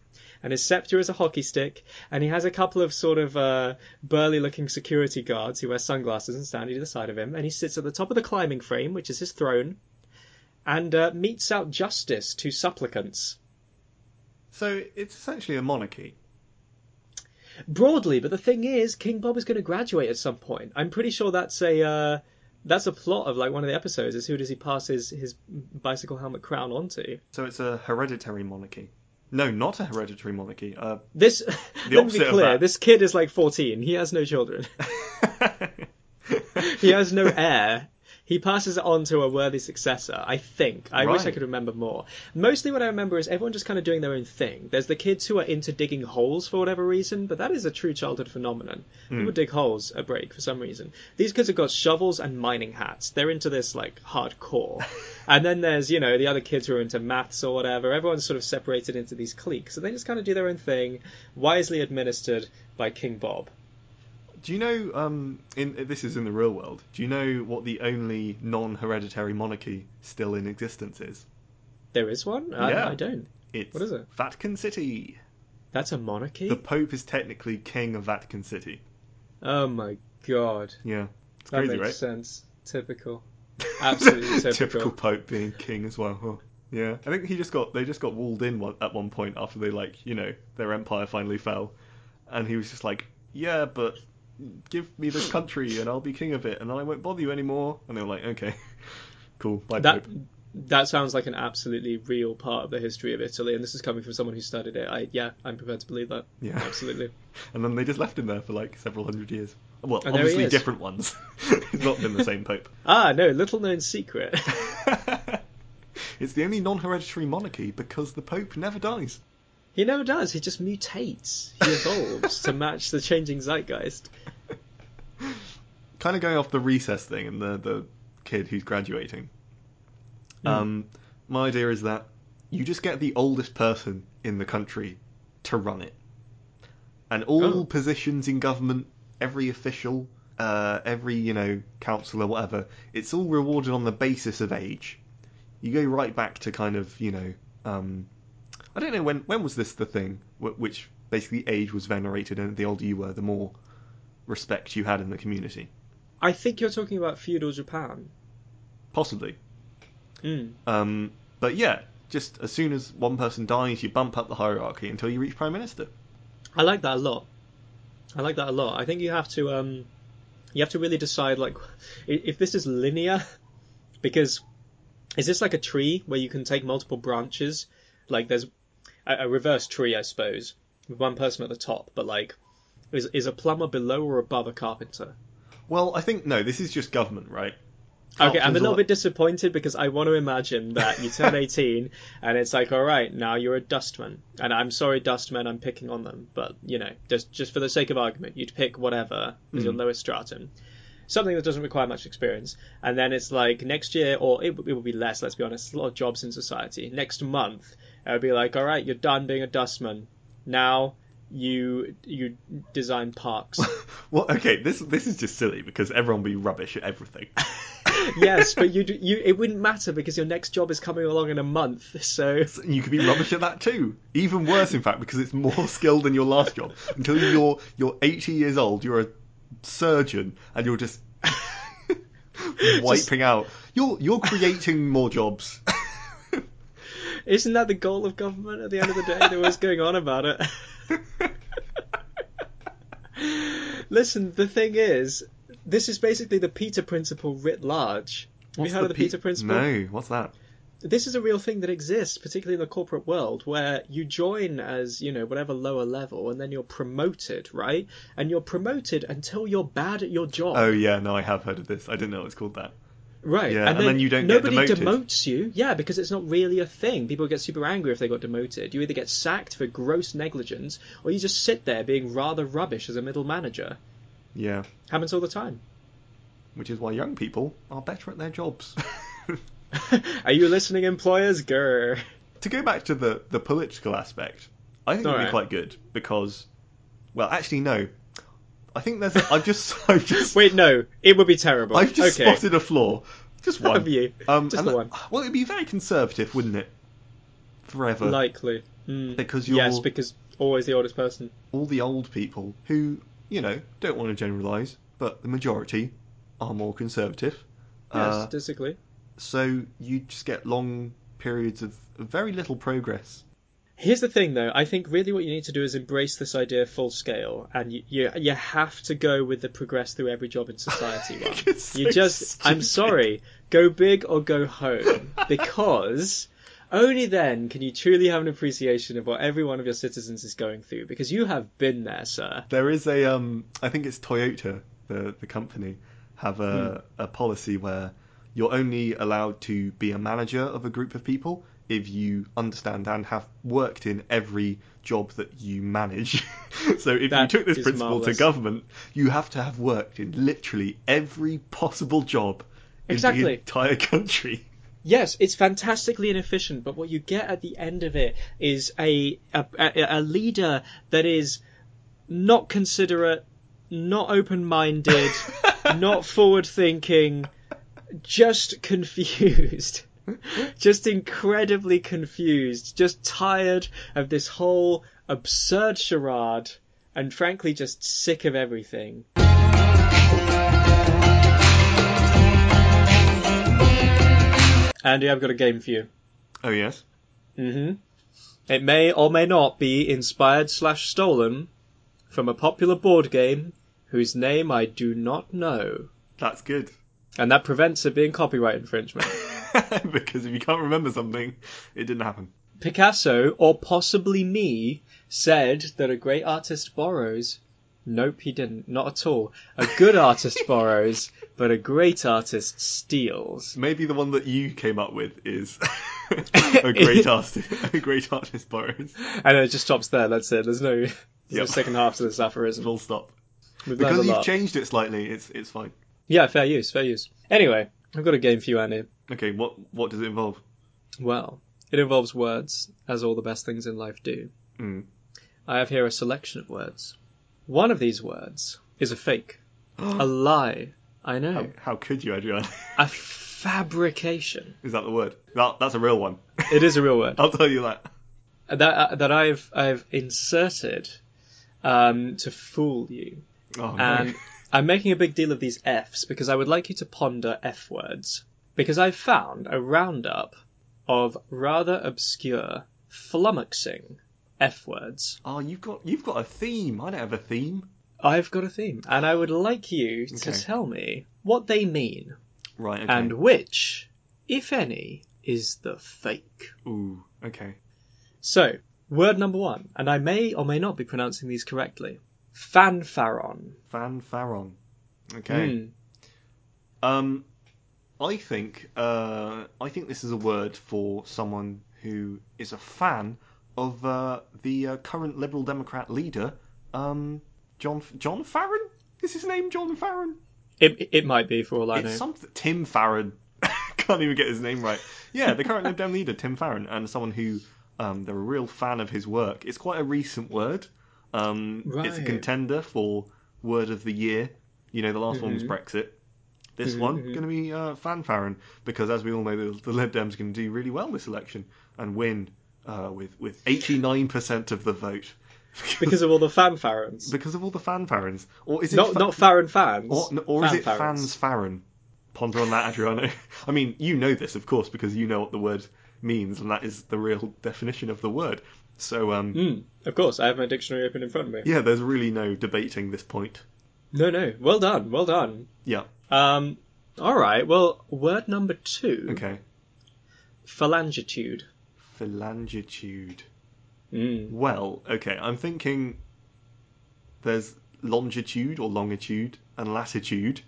And his scepter is a hockey stick, and he has a couple of sort of uh, burly-looking security guards who wear sunglasses and stand either side of him. And he sits at the top of the climbing frame, which is his throne, and uh, metes out justice to supplicants. So it's essentially a monarchy. broadly. But the thing is, King Bob is going to graduate at some point. I'm pretty sure that's a uh, that's a plot of like one of the episodes. Is who does he pass his his bicycle helmet crown onto? So it's a hereditary monarchy. No, not a hereditary monarchy. Uh, This let me be clear. This kid is like 14. He has no children. he has no heir. He passes it on to a worthy successor, I think. I wish I could remember more. Mostly what I remember is everyone just kind of doing their own thing. There's the kids who are into digging holes for whatever reason, but that is a true childhood phenomenon. People dig holes at break for some reason. These kids have got shovels and mining hats. They're into this like hardcore. and then there's, you know, the other kids who are into maths or whatever. Everyone's sort of separated into these cliques. So they just kind of do their own thing, wisely administered by King Bob. do you know? Um, in this is in the real world. Do you know what the only non-hereditary monarchy still in existence is? There is one? I, Yeah. I don't. It's What is it? Vatican City. That's a monarchy? The Pope is technically king of Vatican City. Oh my god. Yeah, it's That crazy, makes right? sense. Typical. Absolutely typical. Typical Pope being king as well. Huh. Yeah, I think he just got they just got walled in one, at one point after they like you know their empire finally fell, and he was just like, yeah, but give me this country and I'll be king of it and then I won't bother you anymore. And they were like, okay, cool, bye That Pope. that sounds like an absolutely real part of the history of Italy, and this is coming from someone who studied it. I yeah, I'm prepared to believe that. Yeah, Absolutely. And then they just left him there for like several hundred years. Well, And obviously different ones. it's not been the same Pope. Ah, no, little known secret. it's the only non-hereditary monarchy because the Pope never dies. he never does. He just mutates. He evolves to match the changing zeitgeist. kind of going off the recess thing and the the kid who's graduating. Hmm. Um, my idea is that you just get the oldest person in the country to run it, and all Oh. positions in government, every official, uh, every you know councillor, whatever, it's all rewarded on the basis of age. You go right back to kind of you know, um, I don't know when when was this the thing, which basically age was venerated, and the older you were, the more respect you had in the community. I think you're talking about feudal Japan. Possibly. Mm. Um, but yeah, just as soon as one person dies, you bump up the hierarchy until you reach prime minister. I like that a lot. I like that a lot. I think you have to um, you have to really decide like if this is linear, because is this like a tree where you can take multiple branches? Like there's a, a reverse tree, I suppose, with one person at the top, but like is is a plumber below or above a carpenter? Well, I think no, this is just government, right? Okay, I'm a little bit disappointed because I want to imagine that you turn 18 and it's like, all right, now you're a dustman. And I'm sorry, dustmen, I'm picking on them, but you know, just just for the sake of argument, you'd pick whatever is your Mm. lowest stratum, something that doesn't require much experience. And then it's like next year, or it, it will be less. Let's be honest, a lot of jobs in society. Next month, it would be like, all right, you're done being a dustman. Now you you design parks. Well, okay, this this is just silly because everyone will be rubbish at everything. yes, but you you it wouldn't matter because your next job is coming along in a month. So you could be rubbish at that too. Even worse, in fact, because it's more skilled than your last job. Until you're you're 80 years old, you're a surgeon and you're just wiping out. You're you're creating more jobs. Isn't that the goal of government at the end of the day? They're always going on about it. Listen, the thing is, this is basically the Peter Principle writ large. Have What's you heard of the Pe- Peter Principle? No, what's that? This is a real thing that exists, particularly in the corporate world, where you join as, you know, whatever lower level, and then you're promoted, right? And you're promoted until you're bad at your job. Oh yeah, no, I have heard of this. I didn't know it's called that. Right, Yeah, and then you don't get nobody demotes you. Yeah, because it's not really a thing. People get super angry if they got demoted. You either get sacked for gross negligence, or you just sit there being rather rubbish as a middle manager. Yeah, Happens all the time. which is why young people are better at their jobs. Are you listening, employers? Grr. to go back to the the political aspect, I think it'd Alright. be quite good because, well, actually no. I think there's. I've just. I've just. Wait, no, it would be terrible. I've just okay. spotted a flaw. Just one. Have you? Um, Just the that- one. Well, it'd be very conservative, wouldn't it? Forever. Likely. Mm. Because you're Yes, because always the oldest person. all the old people who, you know, don't want to generalise, but the majority are more conservative. Yes, Uh, statistically. so you just get long periods of very little progress. Here's the thing, though. I think really what you need to do is embrace this idea full scale, and you you, you have to go with the progress through every job in society one. So you just, I'm sorry, go big or go home, because only then can you truly have an appreciation of what every one of your citizens is going through, because you have been there, sir. There is a, um, I think it's Toyota, the the company, have a Hmm. a policy where you're only allowed to be a manager of a group of people if you understand and have worked in every job that you manage. so if That you took this principle marvellous. to government, you have to have worked in literally every possible job in the entire country. Yes, it's fantastically inefficient, but what you get at the end of it is a a, a, a leader that is not considerate, not open-minded, not forward-thinking, just confused. Just incredibly confused, just tired of this whole absurd charade, and frankly just sick of everything. Andy, I've got a game for you. Oh yes. hmm It may or may not be inspired slash stolen from a popular board game whose name I do not know. That's good. And that prevents it being copyright infringement. because if you can't remember something, it didn't happen. Picasso, or possibly me, said that a great artist borrows. Nope, he didn't. Not at all. A good artist borrows, but a great artist steals. Maybe the one that you came up with is a great artist. A great artist borrows. And it just stops there. That's it. There's no, there's no Yep. second half to this aphorism. Full stop. We've learned Because you've lot. changed it slightly, it's it's fine. Yeah, fair use, fair use. Anyway, I've got a game for you, Annie. Okay, what what does it involve? Well, it involves words, as all the best things in life do. Mm. I have here a selection of words. One of these words is a fake, a lie. I know, How, how could you, Adrian? a fabrication. Is that the word? That, that's a real one. It is a real word I'll tell you that. that uh, that I've I've inserted um, to fool you, Oh, no. I'm making a big deal of these Fs because I would like you to ponder F words because I've found a roundup of rather obscure, flummoxing F words. Oh, you've got you've got a theme. I don't have a theme. I've got a theme, and I would like you to Okay. tell me what they mean Right. Okay. and which, if any, is the fake. Ooh. Okay. So, word number one, and I may or may not be pronouncing these correctly. Fanfaron. Fanfaron. Okay. Hmm. Um, I think uh, I think this is a word for someone who is a fan of uh, the uh, current Liberal Democrat leader, um, John John Farron. Is his name John Farron? It, it might be for all I know. It's something Tim Farron. Can't even get his name right. Yeah, the current Lib Dem leader, Tim Farron, and someone who um, they're a real fan of his work. It's quite a recent word. Um, It's a contender for word of the year. You know, the last one was Mhm. Brexit. This Mhm, one mhm. going to be uh, because, as we all know, the, the Lib Dems going to do really well this election and win uh, with with 89% of the vote. because of all the fanfarons. because of all the fanfarons, or is it Not fa- not Farron fans. or, or is it fans Farron? Ponder on that, Adriano. I mean, you know this, of course, because you know what the word means, and that is the real definition of the word. So, um, Mm, of course, I have my dictionary open in front of me. yeah, there's really no debating this point. No, no. Well done. Well done. Yeah. Um. All right. Well, word number two. Okay. Phalangitude. Phalangitude. Mm. Well, okay, I'm thinking there's longitude or longitude and latitude,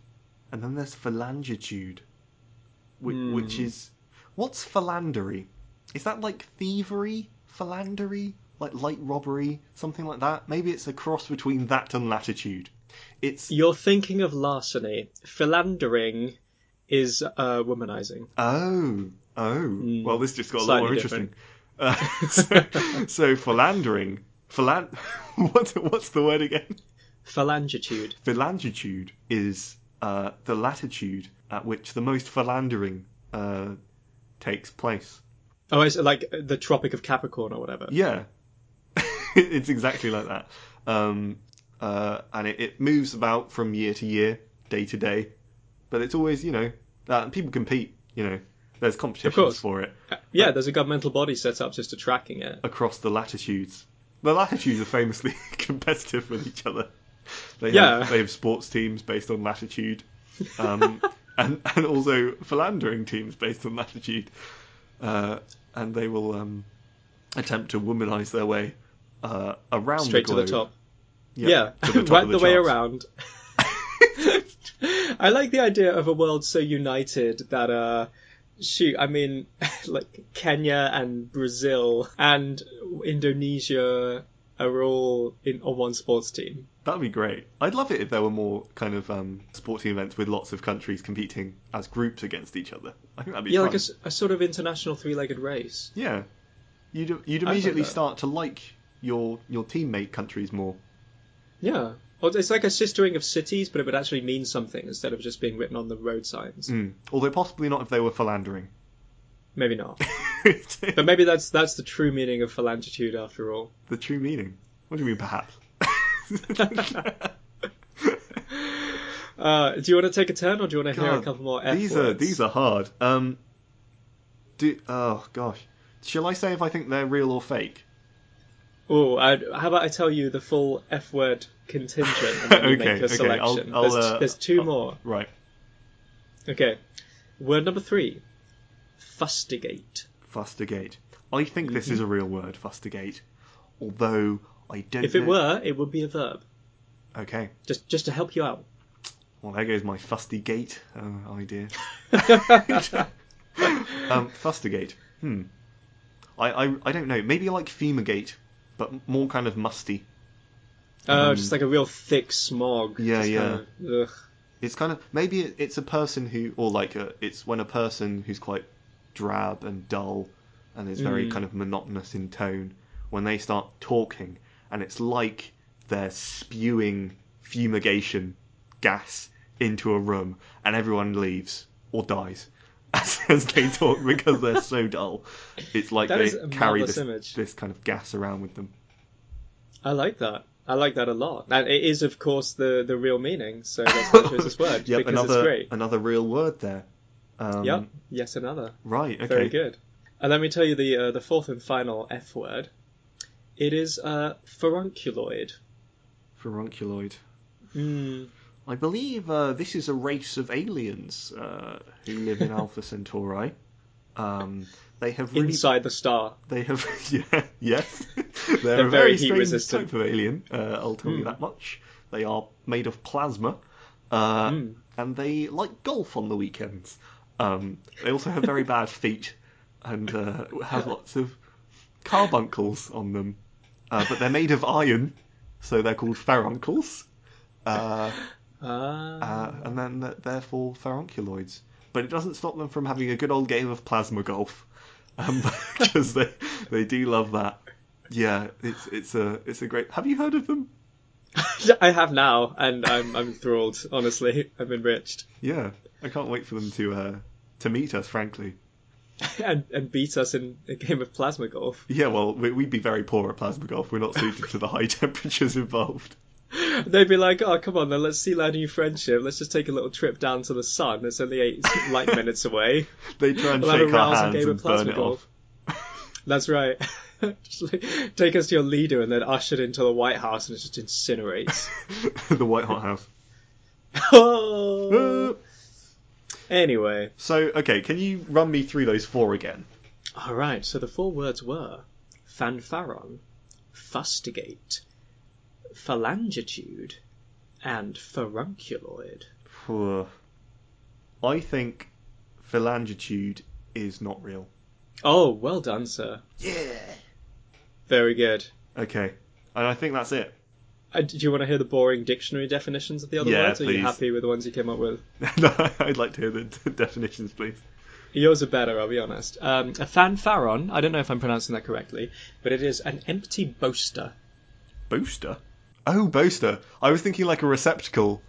and then there's phalangitude, which, Hmm. which is what's philandery? Is that like thievery, philandery, like light robbery, something like that? Maybe it's a cross between that and latitude. It's You're thinking of larceny. Philandering is uh, womanizing. oh oh. Well, this just got a lot more interesting. Uh, so, so philandering, philan. what's what's the word again? Phalangitude. Phalangitude is uh, the latitude at which the most philandering uh, takes place. Oh, it's like the Tropic of Capricorn or whatever. Yeah, it's exactly like that. Um, uh, and it, it moves about from year to year, day to day, but it's always, you know, uh, people compete. You know, there's competitions for it Yeah, there's a governmental body set up just to tracking it. across the latitudes. The latitudes are famously competitive with each other. They Yeah. have, they have sports teams based on latitude, um, and and also philandering teams based on latitude, uh, and they will um, attempt to womanize their way uh, around Straight the to the top. Yep, yeah, to the top the, the way around. I like the idea of a world so united that, uh, shoot, I mean, like Kenya and Brazil and Indonesia are all in on one sports team. That'd be great. I'd love it if there were more kind of um, sporting events with lots of countries competing as groups against each other. I think that'd be Yeah, fun. like a sort of international three-legged race. Yeah, you'd you'd immediately start to like your your teammate countries more. Yeah. It's like a sistering of cities, but it would actually mean something instead of just being written on the road signs. Mm. Although possibly not if they were philandering. Maybe not. But maybe that's that's the true meaning of phalangitude after all. the true meaning. What do you mean, perhaps? Uh, do you want to take a turn, or do you want to hear a couple more F these are these are hard. Um, do oh gosh, shall I say if I think they're real or fake? Oh, how about I tell you the full F word contingent and then you Okay, make a okay, I'll- selection. I'll, there's, uh, there's 2 I'll- more. Right, Okay. Word number three. Fustigate. fustigate. I think this is a real word, fustigate. Although I don't. Mm-hmm. If it know- were, it would be a verb. okay. Just just to help you out. Well, there goes my fustigate uh, idea. um, fustigate. Hmm. I, I I don't know. Maybe like fumigate, but more kind of musty. Uh, Um, just like a real thick smog. Yeah, Just yeah. kind of- ugh. It's kind of maybe it's a person who, or like a, it's when a person who's quite drab and dull, and is very Mm. kind of monotonous in tone, when they start talking, and it's like they're spewing fumigation gas into a room, and everyone leaves or dies as, as they talk because they're so dull. It's like That they carry this, this kind of gas around with them. I like that. I like that a lot. And it is, of course, the, the real meaning, so that's why I chose this word, Yep, because another it's great. another real word there. Um, Yep, yes, another. Right. Okay. Very good. And let me tell you the uh, the fourth and final F word. It is uh, furunculoid. Furunculoid. Mm. I believe uh, this is a race of aliens uh, who live in Alpha Centauri. Um, they have really, Inside the star. they have, yeah, yes, they're, They're a very very heat resistant. type of alien. Uh, I'll tell you Hmm. that much. They are made of plasma, uh, Hmm. and they like golf on the weekends. Um, they also have very bad feet and uh, have lots of carbuncles on them, uh, but they're made of iron, so they're called feruncles. Uh, Ah. uh, and then th- therefore ferunculoids. But it doesn't stop them from having a good old game of plasma golf, um, because they they do love that. Yeah, it's it's a it's a great. Have you heard of them? I have now, and I'm I'm enthralled. Honestly, I'm enriched. Yeah, I can't wait for them to uh, to meet us. Frankly, and and beat us in a game of plasma golf. Yeah, well, we- we'd be very poor at plasma golf. We're not suited to the high temperatures involved. They'd be like, "Oh, come on, then let's seal our new friendship. Let's just take a little trip down to the sun. It's only eight light minutes away. They try and We'll shake our hands game of and burn it golf." off. That's right. just like, take us to your leader and then ushered into the White House and it just incinerates. the White Hot House. oh. Anyway, So, okay, can you run me through those four again? all right. So the four words were fanfaron, fustigate, phalangitude, and furunculoid. I think phalangitude is not real. Oh, well done, sir. Yeah. Very good. Okay, and I think that's it. Uh, do you want to hear the boring dictionary definitions of the other Yeah, words? Or are you happy with the ones you came up with? no, I'd like to hear the definitions, please. Yours are better, I'll be honest. Um, a fanfaron, I don't know if I'm pronouncing that correctly, but it is an empty boaster. Boaster? Oh, boaster. I was thinking like a receptacle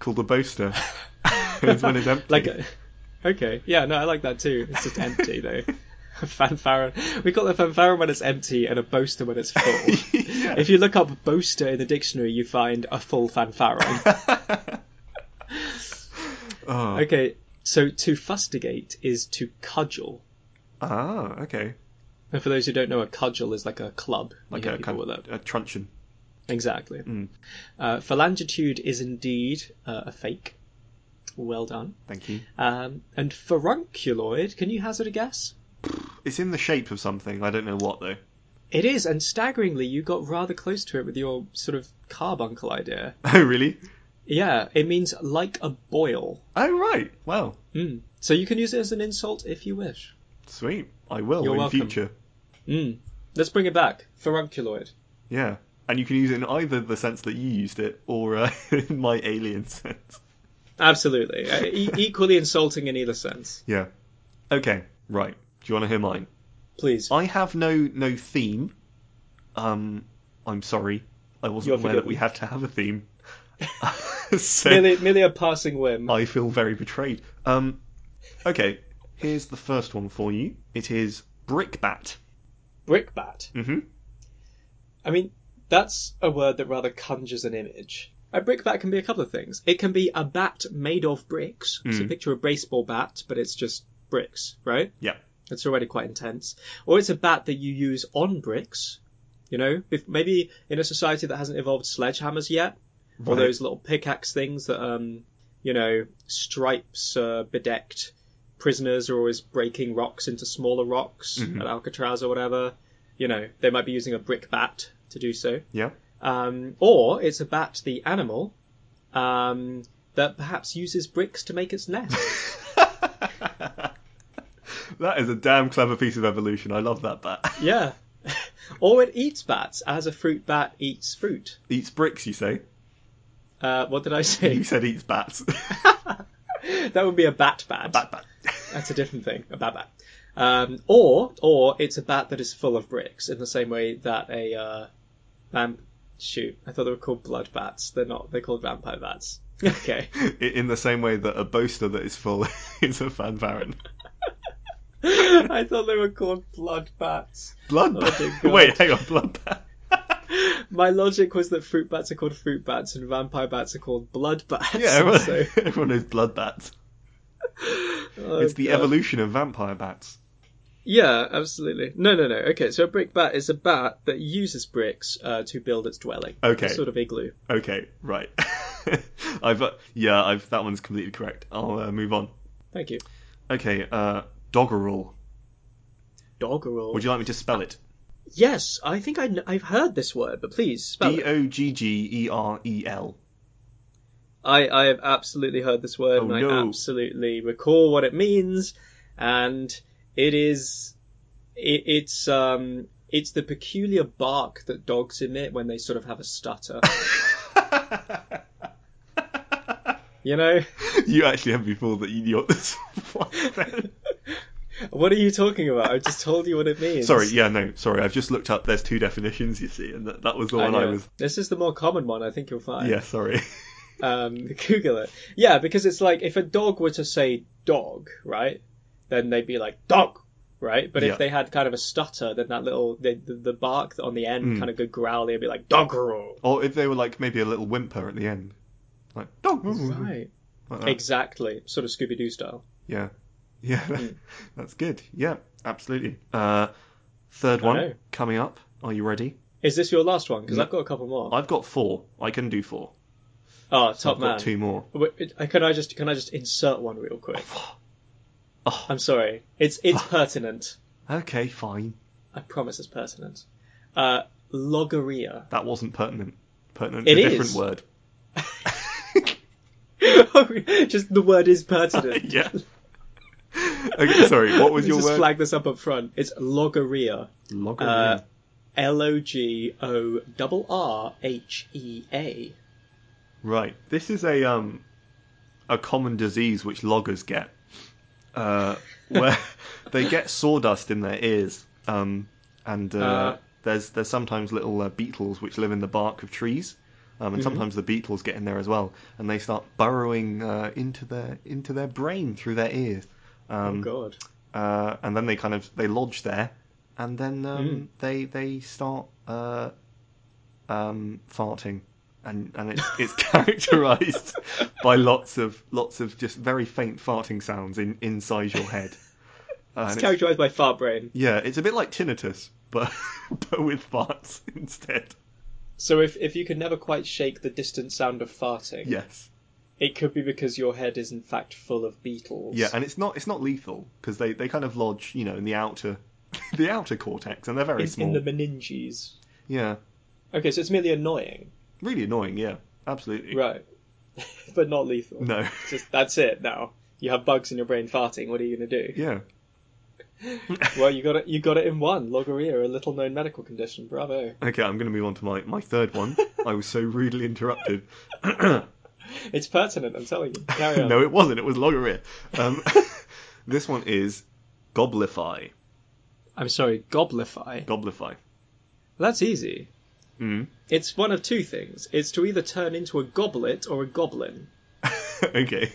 called a boaster. it's when it's empty. Like, a, okay, yeah, no, I like that too. It's just empty though. A fanfaron. We call it a fanfaron when it's empty and a boaster when it's full. Yeah. If you look up boaster in the dictionary, you find a full fanfaron. oh. okay, so to fustigate is to cudgel. Ah, okay. And for those who don't know, a cudgel is like a club. Like a people kind with of a truncheon. Exactly. Mm. Uh, phalangitude is indeed uh, a fake. Well done. Thank you. Um, and furunculoid, can you hazard a guess? It's in the shape of something. I don't know what though. It is, and staggeringly, you got rather close to it with your sort of carbuncle idea. Oh, really? Yeah, it means like a boil. Oh, right. Well, Mm. So you can use it as an insult if you wish. sweet. I will You're in welcome. future. Mm. Let's bring it back. Furunculoid. Yeah. And you can use it in either the sense that you used it or uh, in my alien sense. Absolutely. Uh, e- equally insulting in either sense. Yeah. Okay. Right. Do you want to hear mine? Please. I have no no theme. Um, I'm sorry. I wasn't You're aware that we had to have a theme. so Merely, merely a passing whim. I feel very betrayed. Um, okay. Here's the first one for you. It is brickbat. Brickbat. Mm-hmm. I mean, that's a word that rather conjures an image. A brickbat can be a couple of things. It can be a bat made of bricks. So Mm. picture of a baseball bat, but it's just bricks, right? Yeah. It's already quite intense. Or it's a bat that you use on bricks. You know, if maybe in a society that hasn't evolved sledgehammers yet, or those little pickaxe things that, um, you know, stripes uh, bedecked prisoners are always breaking rocks into smaller rocks Mhm. at Alcatraz or whatever. You know, they might be using a brick bat to do so. Yeah. Um, or it's a bat, the animal, um, that perhaps uses bricks to make its nest. that is a damn clever piece of evolution. I love that bat. yeah. or it eats bats, as a fruit bat eats fruit. Eats bricks, you say? Uh, what did I say? You said eats bats. that would be a bat bat. bat bat. That's a different thing, a bat bat. Um, or, or it's a bat that is full of bricks, in the same way that a uh, vamp. Shoot, I thought they were called blood bats. They're not. They're called vampire bats. Okay. In the same way that a boaster that is full is a fanfaron. I thought they were called blood bats. Blood Oh. Wait, hang on, blood bat. My logic was that fruit bats are called fruit bats and vampire bats are called blood bats. Yeah, everyone, so- everyone knows blood bats. Oh, It's the God. evolution of vampire bats. Yeah, absolutely. No, no, no. Okay, so a brick bat is a bat that uses bricks uh, to build its dwelling. Okay. Sort of igloo. Okay, right. I've uh, yeah, I've that one's completely correct. I'll uh, move on. Thank you. Okay, uh, doggerel. Doggerel. Would you like me to spell it? Yes, I think I I've heard this word, but please spell D. O G G E R E L. I, I have absolutely heard this word, Oh, and I no. absolutely recall what it means, and it is it, it's um it's the peculiar bark that dogs emit when they sort of have a stutter. You know, you actually have me fooled that you knew what this was. What are you talking about? I just told you what it means. sorry, yeah, no, sorry. I've just looked up. There's two definitions, you see, and that, that was the one I, know. was. This is the more common one. I think you'll find. Yeah, sorry. um, Google it. Yeah, because it's like if a dog were to say dog, right? Then they'd be like dog, right? But Yeah. if they had kind of a stutter, then that little the the, the bark on the end Mm. kind of go growly and be like doggerel. Or if they were like maybe a little whimper at the end, like dog. Right. Like. Exactly. Sort of Scooby Doo style. Yeah, yeah, Mm. that's good. Yeah, absolutely. Uh, third one coming up. Are you ready? Is this your last one? Because No. I've got a couple more. I've got four. I can do four. Oh, top I've man. got two more. Wait, uh, Can I just can I just insert one real quick? Oh, I'm sorry. It's it's pertinent. okay, fine. I promise it's pertinent. Uh, logorrhea. That wasn't pertinent. Pertinent It a is. different word. just the word is pertinent. yeah. Okay, sorry. What was Let me your just word? flag this up up front. It's logorrhea. Logorrhea. Uh, L O G O double R H E A. Right. This is a um a common disease which loggers get, uh, where they get sawdust in their ears, um, and uh, Uh. there's there's sometimes little uh, beetles which live in the bark of trees, um, and Mhm. sometimes the beetles get in there as well, and they start burrowing uh, into their into their brain through their ears, um, oh god. uh, and then they kind of they lodge there, and then um, Mm. they they start uh, um, farting, and and it's, it's characterised by lots of lots of just very faint farting sounds in inside your head. Uh, It's characterized by fart brain. yeah, it's a bit like tinnitus, but but with farts instead. So if if you can never quite shake the distant sound of farting, Yes, it could be because your head is in fact full of beetles. yeah, and it's not it's not lethal because they, they kind of lodge you know in the outer the outer cortex, and they're very in, small. in the meninges. Yeah, Okay, so it's merely annoying, really annoying. Yeah, absolutely. right? but not lethal. No. Just that's it. Now you have bugs in your brain farting. What are you gonna do? Yeah. Well, you got it. You got it in one. Logorrhea, a little known medical condition. Bravo. Okay, I'm going to move on to my, my third one. I was so rudely interrupted. It's pertinent. I'm telling you. No, it wasn't. It was Logorrhea. Um, this one is Goblify. I'm sorry. Goblify. Goblify. That's easy. Mm. It's one of two things. It's to either turn into a goblet or a goblin. okay.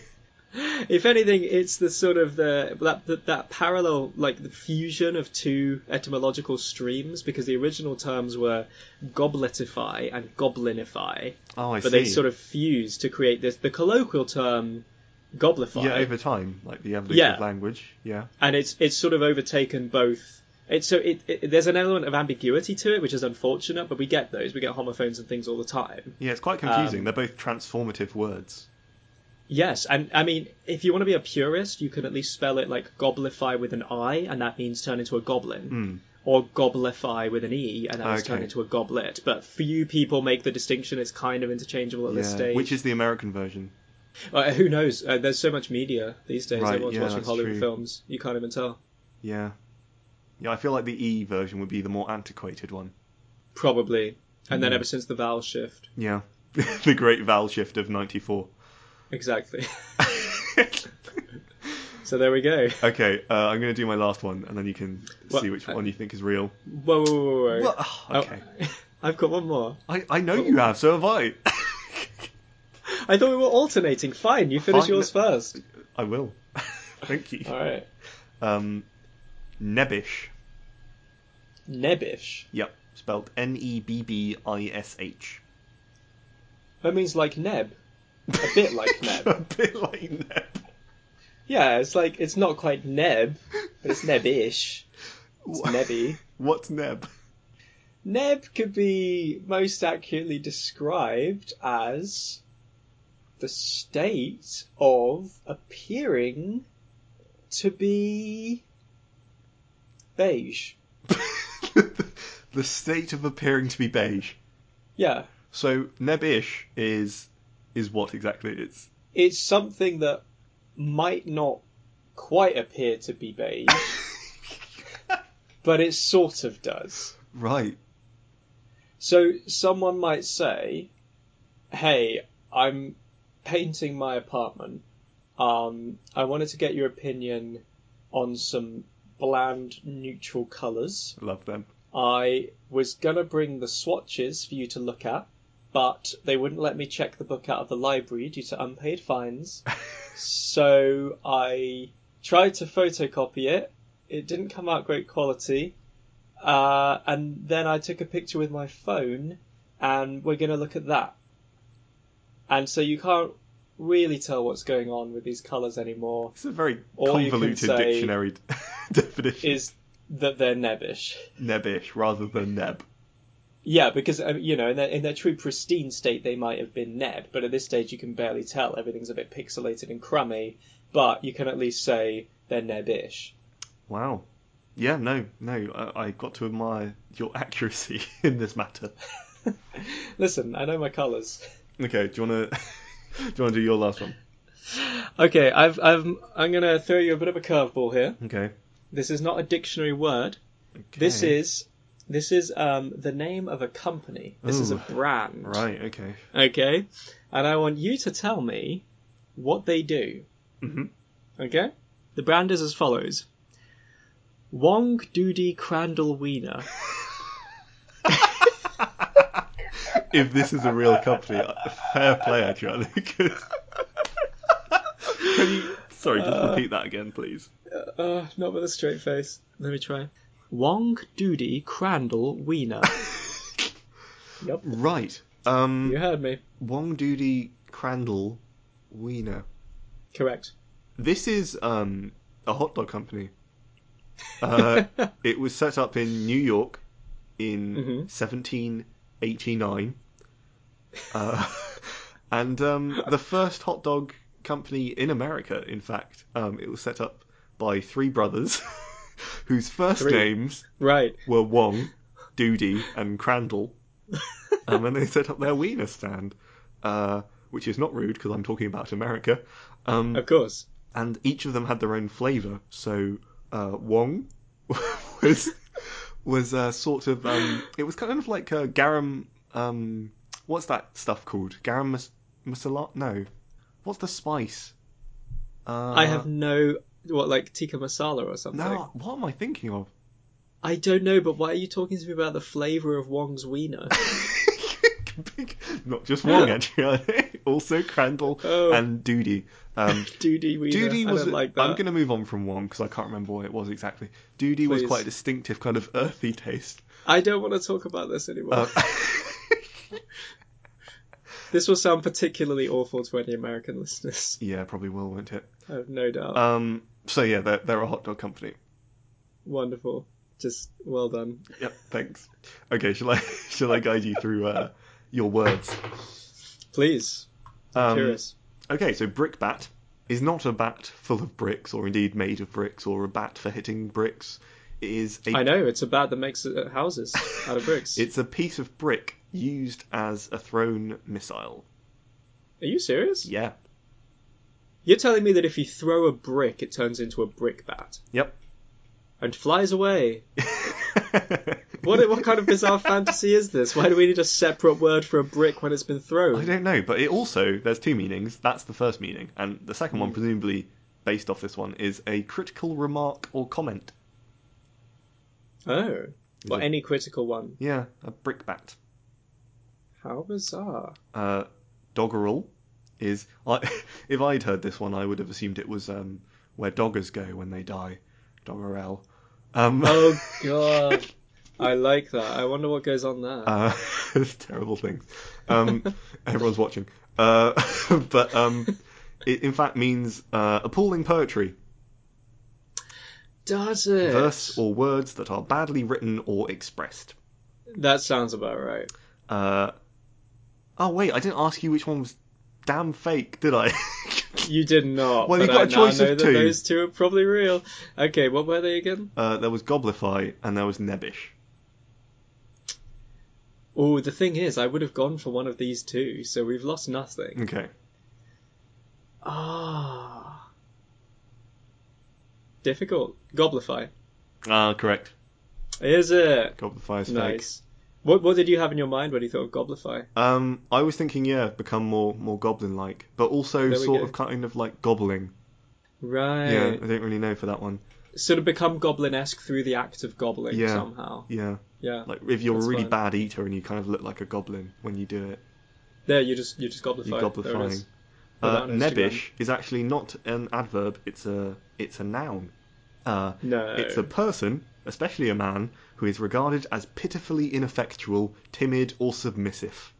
If anything, it's the sort of the that that, that parallel, like the fusion of two etymological streams, because the original terms were gobletify and goblinify, Oh, I but see. they sort of fused to create this. The colloquial term goblify, yeah, over time, like the evolution Yeah. of language. Yeah. and it's it's sort of overtaken both. It's so it, it there's an element of ambiguity to it, which is unfortunate, but we get those. We get homophones and things all the time. Yeah, it's quite confusing. Um, They're both transformative words. Yes, and I mean, if you want to be a purist, you can at least spell it like goblify with an I, and that means turn into a goblin. Mm. Or goblify with an E, and that means turn into a goblet. But few people make the distinction. It's kind of interchangeable at this stage. Which is the American version. Uh, who knows? Uh, there's so much media these days. Right, Everyone's yeah, watching Hollywood true. films. You can't even tell. Yeah. Yeah, I feel like the E version would be the more antiquated one. Probably. And then Mm. ever since the vowel shift. Yeah. the great vowel shift of 94. Exactly. so there we go. okay, uh, I'm going to do my last one, and then you can see which uh, one you think is real. Whoa, whoa, whoa, whoa. Well, oh, okay. Oh, I've got one more. I, I know you have, so have I. I thought we were alternating. Fine, you finish Fine. yours first. I will. Thank you. All right. Um, Nebbish. Nebbish. Yep. Spelled N E B B I S H. That means like Neb. A bit like Neb. A bit like Neb. Yeah, it's like it's not quite Neb, but it's Nebbish. It's Wha- Nebby. What's Neb? Neb could be most accurately described as the state of appearing to be beige. the state of appearing to be beige. Yeah, So Nebbish is is what exactly? It's it's something that might not quite appear to be beige, but it sort of does. right. So someone might say, "Hey, I'm painting my apartment. Um, I wanted to get your opinion on some bland neutral colours. Love them. I was gonna bring the swatches for you to look at, but they wouldn't let me check the book out of the library due to unpaid fines. so I tried to photocopy it, It didn't come out great quality. Uh, and then I took a picture with my phone, and we're going to look at that. And so you can't really tell what's going on with these colours anymore. It's a very All convoluted dictionary definition. Is that they're nebbish. Nebbish rather than neb. Yeah, because um, you know, in their, in their true pristine state, they might have been neb, but at this stage, you can barely tell. Everything's a bit pixelated and crummy, but you can at least say they're nebbish. Wow. Yeah, no, no. I, I got to admire your accuracy in this matter. Listen, I know my colours. Okay, do you want to do you want to do your last one? Okay, I've, I've, I'm gonna throw you a bit of a curveball here. Okay. This is not a dictionary word. okay. This is, this is um, the name of a company. This is a brand. right. Okay. Okay, and I want you to tell me what they do. Mhm. Okay, the brand is as follows: Wong Doody Crandall Wiener. if this is a real company, uh, fair play, actually. Can you, sorry, just Uh, repeat that again, please. Uh, not with a straight face. Let me try. Wong Doody Crandall Wiener. yep, Right. Um, you heard me. Wong Doody Crandall Wiener. Correct. This is um, a hot dog company. Uh, it was set up in New York in Mhm. 1789. Uh, and um, the first hot dog company in America, in fact. Um, it was set up by three brothers whose first Three. names Right. were Wong, Doody, and Crandall. um, and they set up their wiener stand, uh, which is not rude because I'm talking about America. Um, Of course. and each of them had their own flavour. So uh, Wong was was uh, sort of um, it was kind of like uh, garam. Um, what's that stuff called? Garam mas- masala? No, what's the spice? Uh, I have no what like tikka masala or something. no. What am I thinking of? I don't know, but why are you talking to me about the flavour of Wong's wiener? Not just Wong actually, also Crandall Oh. and Doody. Um, Doody wiener. Doody I was. don't like that. I'm going to move on from Wong because I can't remember what it was exactly. Doody was quite a distinctive kind of earthy taste. I don't want to talk about this anymore. Uh, This will sound particularly awful to any American listeners. yeah, probably will, won't it? I have no doubt. Um, so yeah, they're, they're a hot dog company. Wonderful. Just well done. Yep, thanks. Okay, shall I shall I guide you through uh, your words? Please. I'm Um, curious. Okay, so brickbat is not a bat full of bricks, or indeed made of bricks, or a bat for hitting bricks. It is a I know, it's a bat that makes uh, houses out of bricks. it's a piece of brick used as a thrown missile. Are you serious? Yeah. You're telling me that if you throw a brick, it turns into a brick bat Yep. and flies away? What what kind of bizarre fantasy is this? Why do we need a separate word for a brick when it's been thrown? I don't know, but it also there's two meanings. That's the first meaning, and the second Hmm. one, presumably based off this one, is a critical remark or comment. Oh. Well, it- any critical one. Yeah, a brickbat. How bizarre. Uh, doggerel is. I, if I'd heard this one, I would have assumed it was um, where doggers go when they die. Doggerel. Um, Oh god. I like that. I wonder what goes on there. Uh, it's terrible things. Um, everyone's watching. Uh, but um, it in fact means uh, appalling poetry, Does it? verse or words that are badly written or expressed. That sounds about right. Uh, oh wait, I didn't ask you which one was damn fake, did I? You did not. Well, you got I a choice of two. Those two are probably real. Okay, what were they again? uh, there was Goblify and there was Nebbish. Oh, the thing is, I would have gone for one of these two, so we've lost nothing. Okay. Ah. Difficult. Goblify. Ah, correct. Is it? Goblify is fake. Nice. What what did you have in your mind when you thought of Goblify? Um, I was thinking, yeah, become more more goblin-like, but also sort go. of kind of like gobbling. Right. Yeah, I don't really know for that one. Sort of become goblin-esque through the act of gobbling Yeah. somehow. Yeah, Yeah. like if you're That's a really fine. bad eater and you kind of look like a goblin when you do it, There, you just you just goblify. you're goblifying. Uh, that on Instagram. nebbish is actually not an adverb; it's a it's a noun. Uh, No. It's a person, especially a man, who is regarded as pitifully ineffectual, timid, or submissive.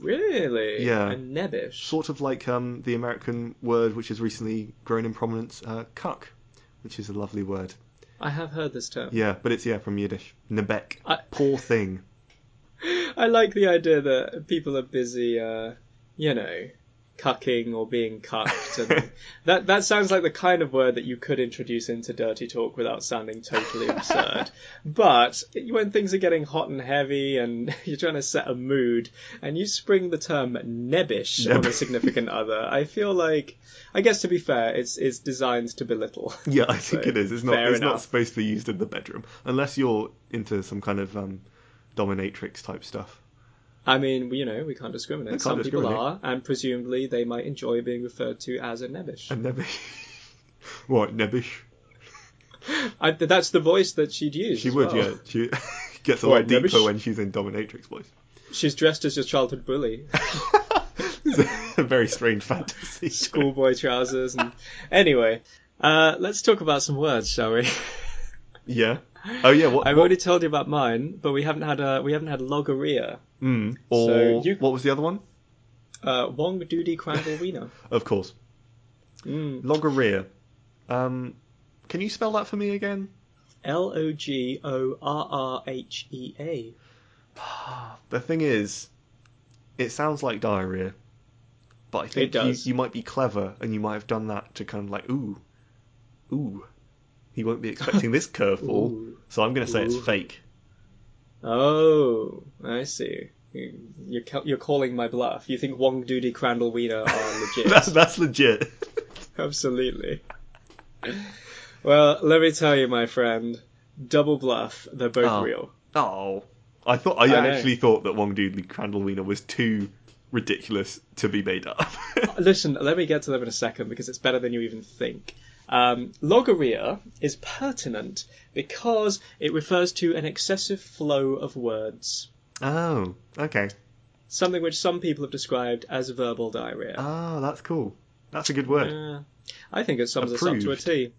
Really? Yeah. A nebbish. Sort of like um, the American word which has recently grown in prominence, uh, cuck, which is a lovely word. I have heard this term. Yeah, but it's yeah from Yiddish. Nebek. I- Poor thing. I like the idea that people are busy, uh, you know, cucking or being cucked, and that that sounds like the kind of word that you could introduce into dirty talk without sounding totally absurd. But when things are getting hot and heavy, and you're trying to set a mood, and you spring the term nebbish on a significant other, I feel like, I guess to be fair, it's it's designed to belittle. Yeah, I think So, it is. It's not. It's not supposed to be used in the bedroom unless you're into some kind of um, dominatrix type stuff. I mean, you know, we can't discriminate. We can't Some people are, and presumably they might enjoy being referred to as a nebbish. And nebbish. what nebbish? I, that's the voice that she'd use. She would, well. yeah. She gets a lot deeper nebbish? when she's in dominatrix voice. She's dressed as your childhood bully, a very strange fantasy. schoolboy trousers, and anyway, uh, let's talk about some words, shall we? Yeah. Oh yeah. What? I've what already told you about mine, but we haven't had a we haven't had logorrhea. Mm, or So you- what was the other one? Uh, Wong Doody Wiener. Of course, Mm. logorrhea. Um, can you spell that for me again? L O G O R R H E A. The thing is, it sounds like diarrhea, but I think You, you might be clever and you might have done that to kind of like, ooh, ooh, he won't be expecting this curveball, Ooh. so I'm going to say it's fake. Oh, I see. You- You're you're calling my bluff. You think Wong Doody Crandall Wiener are legit? That's that's legit. Absolutely. Well, let me tell you, my friend, double bluff. They're both Oh. real. Oh, I thought I, I know. actually thought that Wong Doodly Crandall Wiener was too ridiculous to be made up. Listen, let me get to them in a second because it's better than you even think. Um, logorrhea is pertinent because it refers to an excessive flow of words, oh, okay. something which some people have described as verbal diarrhea. Oh, that's cool. That's a good word. Yeah. I think it sums us up to a T.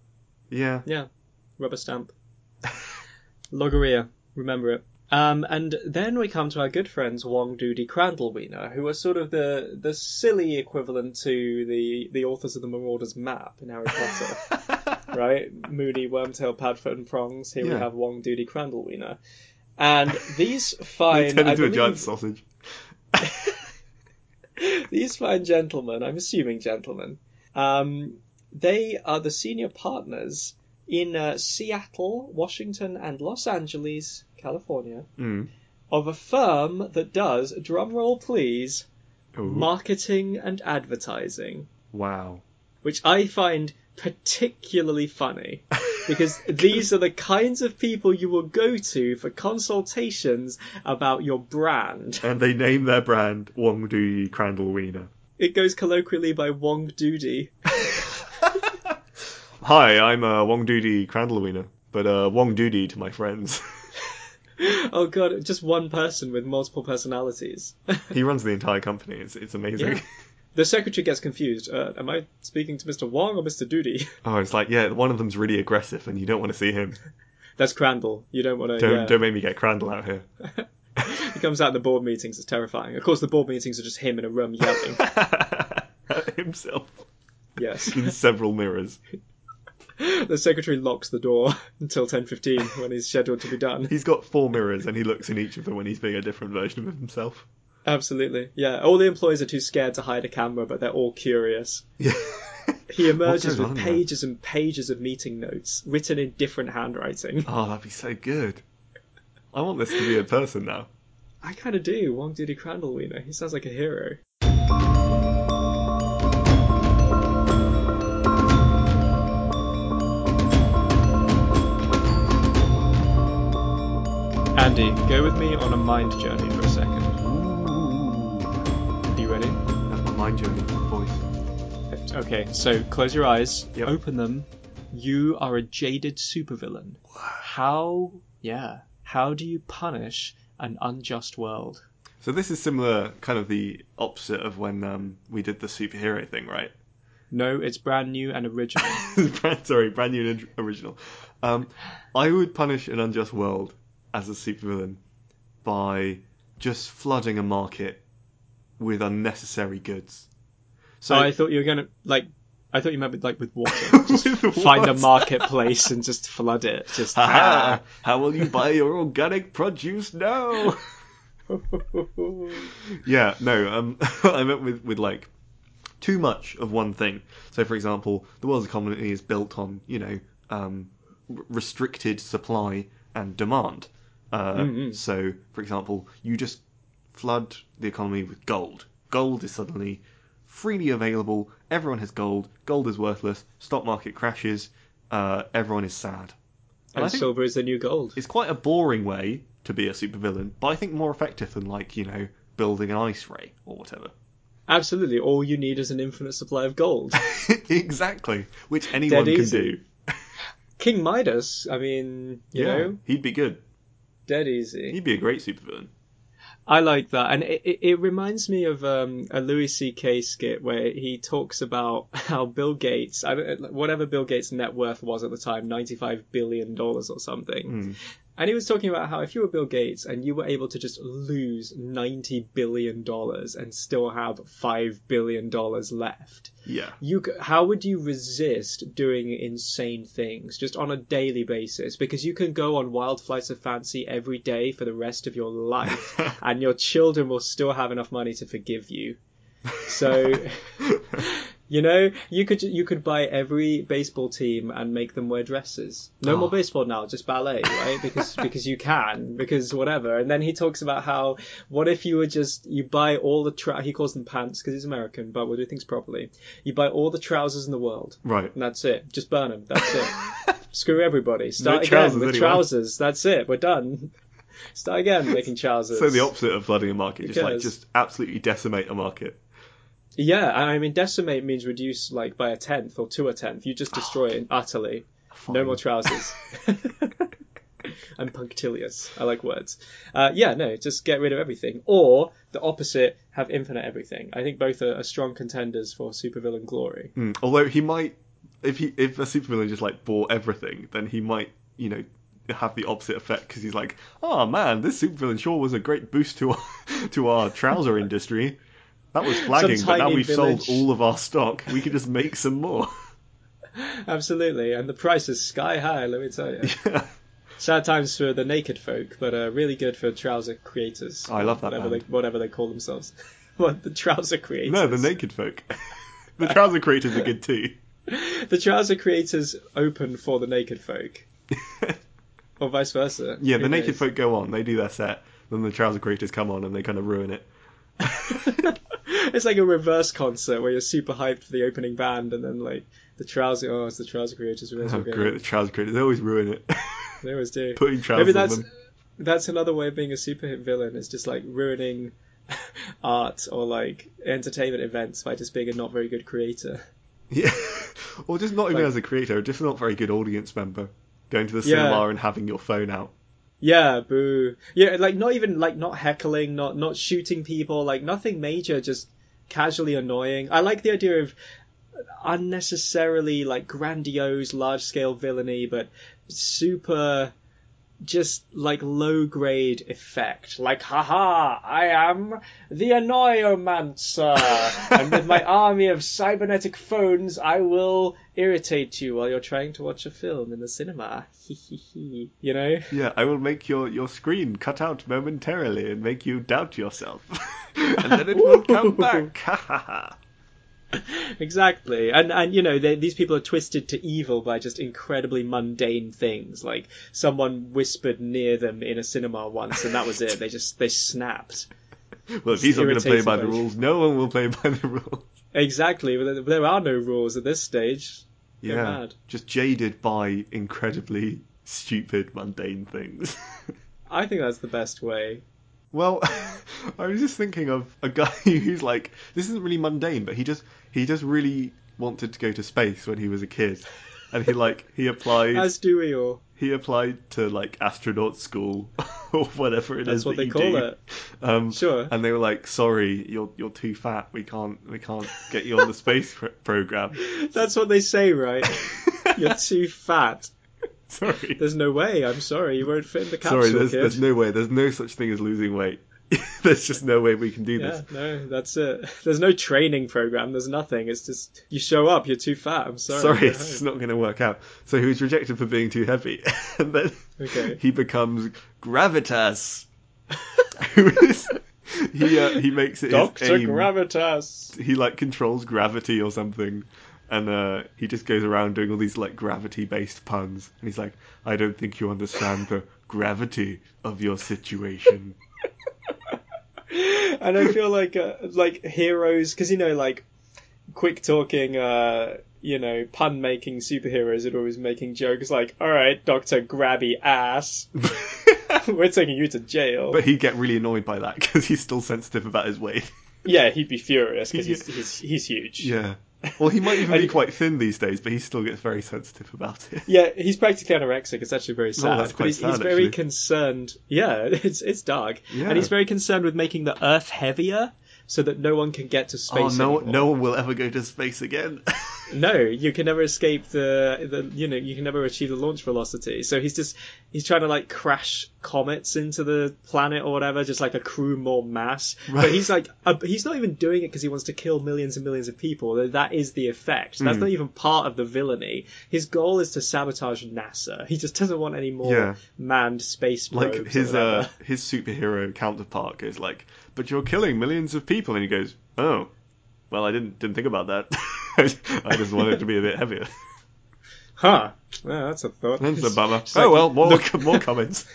Yeah. Yeah, rubber stamp. Logorrhea, remember it. Um, and then we come to our good friends Wong Doody Crandall Wiener, who are sort of the the silly equivalent to the the authors of the Marauders map in Harry Potter, right? Moony, Wormtail, Padfoot, and Prongs. Here we have Wong Doody Crandall Wiener, and these fine, turn into a giant sausage. these fine gentlemen, I'm assuming gentlemen, um, they are the senior partners in uh, Seattle, Washington, and Los Angeles, California, Mm. of a firm that does, drumroll please, Ooh. marketing and advertising, wow. which I find particularly funny. Because these are the kinds of people you will go to for consultations about your brand. And they name their brand Wong Doody Crandall Wiener. It goes colloquially by Wong Doody. Hi, I'm uh, Wong Doody Crandall Wiener, but uh, Wong Doody to my friends. Oh god, just one person with multiple personalities. he runs the entire company. It's it's amazing. Yeah. the secretary gets confused. Uh, am I speaking to Mr. Wong or Mr. Doody? Oh, it's like yeah, one of them's really aggressive, and you don't want to see him. That's Crandall. You don't want to. Don't yeah. don't make me get Crandall out here. He comes out in the board meetings. It's terrifying. Of course, the board meetings are just him in a room yelling. Himself yes. in several mirrors. The secretary locks the door until 10:15 when he's scheduled to be done. He's got four mirrors, and he looks in each of them when he's being a different version of himself. Absolutely. Yeah. All the employees are too scared to hide a camera, but they're all curious. Yeah. He emerges with on there? pages and pages of meeting notes written in different handwriting. Oh, that'd be so good. I want this to be a person now. I kind of do. Wong Doody Crandall Wiener. He sounds like a hero. Andy, go with me on a mind journey for a second. Are you ready? That's my mind journey voice. Okay, so close your eyes, Yep. open them. You are a jaded supervillain. How, yeah, how do you punish an unjust world? So this is similar, kind of the opposite of when um, we did the superhero thing, right? No, it's brand new and original. brand, sorry, brand new and original. Um, I would punish an unjust world as a supervillain by just flooding a market with unnecessary goods. So oh, I thought you were gonna like. I thought you meant with, like with water. Just With find a marketplace and just flood it. Just Haha, how will you buy your organic produce now? yeah, no, um, I meant with, with like too much of one thing. So, for example, the world's economy is built on, you know, um, restricted supply and demand. Uh, Mm-mm. So, for example, you just flood the economy with gold. Gold is suddenly freely available. Everyone has gold. Gold is worthless. Stock market crashes. Uh, everyone is sad. and think- silver is the new gold. it's quite a boring way to be a supervillain, but I think more effective than like you know building an ice ray or whatever. Absolutely, all you need is an infinite supply of gold. exactly, which anyone can do. King Midas, I mean, you know, he'd be good. Dead easy. He'd be a great supervillain. I like that, and it, it, it reminds me of um, a Louis C.K. skit where he talks about how Bill Gates, I don't, whatever Bill Gates' net worth was at the time, ninety-five billion dollars or something, Mm. And he was talking about how if you were Bill Gates and you were able to just lose ninety billion dollars and still have five billion dollars left, Yeah, you how would you resist doing insane things just on a daily basis? Because you can go on wild flights of fancy every day for the rest of your life and your children will still have enough money to forgive you. So you know you could you could buy every baseball team and make them wear dresses. No Oh. more baseball now just ballet right? Because because you can because whatever. And then he talks about how what if you were just you buy all the tra- he calls them pants because he's american but we'll do things properly. You buy all the trousers in the world. Right. and that's it. Just burn them that's it. Screw everybody. Start again trousers, with anyone. trousers. That's it. We're done. Start again making trousers So the opposite of flooding a market, just like just absolutely decimate a market. Yeah, I mean decimate means reduce like by a tenth or to a tenth. You just destroy it utterly. No more trousers. I'm punctilious. I like words. Uh, yeah, no, just get rid of everything. Or the opposite, have infinite everything. I think both are, are strong contenders for supervillain glory. Mm. Although he might, if he if a supervillain just like bought everything, then he might you know have the opposite effect because he's like, oh man, this supervillain sure was a great boost to our, to our trouser industry. That was flagging, but now we've village. sold all of our stock. We could just make some more. Absolutely, and the price is sky high. Let me tell you. yeah. Sad times for the naked folk, but uh, really good for trouser creators. I love that whatever band. they whatever they call themselves. what the trouser creators? No, the naked folk. the trouser creators are good too. the trouser creators open for the naked folk, or vice versa. Yeah, Who the naked folk go on. They do their set. Then the trouser creators come on and they kind of ruin it. it's like a reverse concert where you're super hyped for the opening band, and then like the trouser. Oh, it's the trouser creators. We Oh, great, the trouser creators. They always ruin it. They always do. Putting trousers Maybe that's that's another way of being a super hit villain. Is just like ruining art or like entertainment events by just being a not very good creator. Yeah. or just not even Like- as a creator, just not very good audience member. Going to the Yeah. cinema and having your phone out. Yeah, boo. Yeah, like not even like not heckling, not not shooting people, like nothing major, just casually annoying. I like the idea of unnecessarily like grandiose, large scale villainy, but super just like low grade effect. Like, haha, I am the Annoyomancer, and with my army of cybernetic phones, I will irritate you while you're trying to watch a film in the cinema. He he you know? Yeah, I will make your, your screen cut out momentarily and make you doubt yourself. and then it will come back. Ha ha ha. exactly. And and you know they, these people are twisted to evil by just incredibly mundane things. Like someone whispered near them in a cinema once and that was it. They just they snapped. Well, if he's not going to play by the rules, no one will play by the rules. exactly. There- there are no rules at this stage. They're Yeah, mad. just jaded by incredibly stupid, mundane things. i think that's the best way Well, I was just thinking of a guy who's like, this isn't really mundane, but he just he just really wanted to go to space when he was a kid, and he like he applied as do we all he applied to like astronaut school or whatever it is That's what that they you call do. it. Um, Sure. And they were like, "Sorry, you're you're too fat. We can't we can't get you on the space pr- program." That's what they say, right? You're too fat. Sorry. There's no way. I'm sorry. You won't fit in the capsule, Sorry, there's kid. there's no way. There's no such thing as losing weight. there's just no way we can do Yeah, this. no, that's it. There's no training program. There's nothing. It's just you show up. You're too fat. I'm sorry. Sorry, it's not going to work out. So he was rejected for being too heavy, and then Okay. he becomes gravitas. Who is he? Uh, he makes it Doctor. Gravitas. he like controls gravity or something, and uh, he just goes around doing all these like gravity-based puns. And he's like, "I don't think you understand the gravity of your situation." and I feel like uh, like heroes because you know like quick talking uh you know pun making superheroes are always making jokes like all right Doctor Grabby Ass we're taking you to jail But he'd get really annoyed by that because he's still sensitive about his weight. yeah he'd be furious because he's, he's he's huge Yeah. Well, he might even And- be quite thin these days, but he still gets very sensitive about it. Yeah, he's practically anorexic. It's actually very oh, sad. Oh, but he's, he's sad, very actually. concerned. Yeah, it's it's dark, Yeah. and he's very concerned with making the Earth heavier so that no one can get to space. Oh no! anymore. No one will ever go to space again. No, you can never escape the, the you know you can never achieve the launch velocity. So he's just he's trying to like crash comets into the planet or whatever, just like accrue more mass. Right. But he's like uh, he's not even doing it because he wants to kill millions and millions of people. That is the effect. That's Mm. not even part of the villainy. His goal is to sabotage NASA. He just doesn't want any more Yeah. manned space like his uh his superhero counterpart goes like, "But you're killing millions of people," and he goes, "Oh, well, I didn't didn't think about that. I just wanted it to be a bit heavier." huh? Yeah, that's a thought. That's a bummer. Just oh like, well, more look- more comments.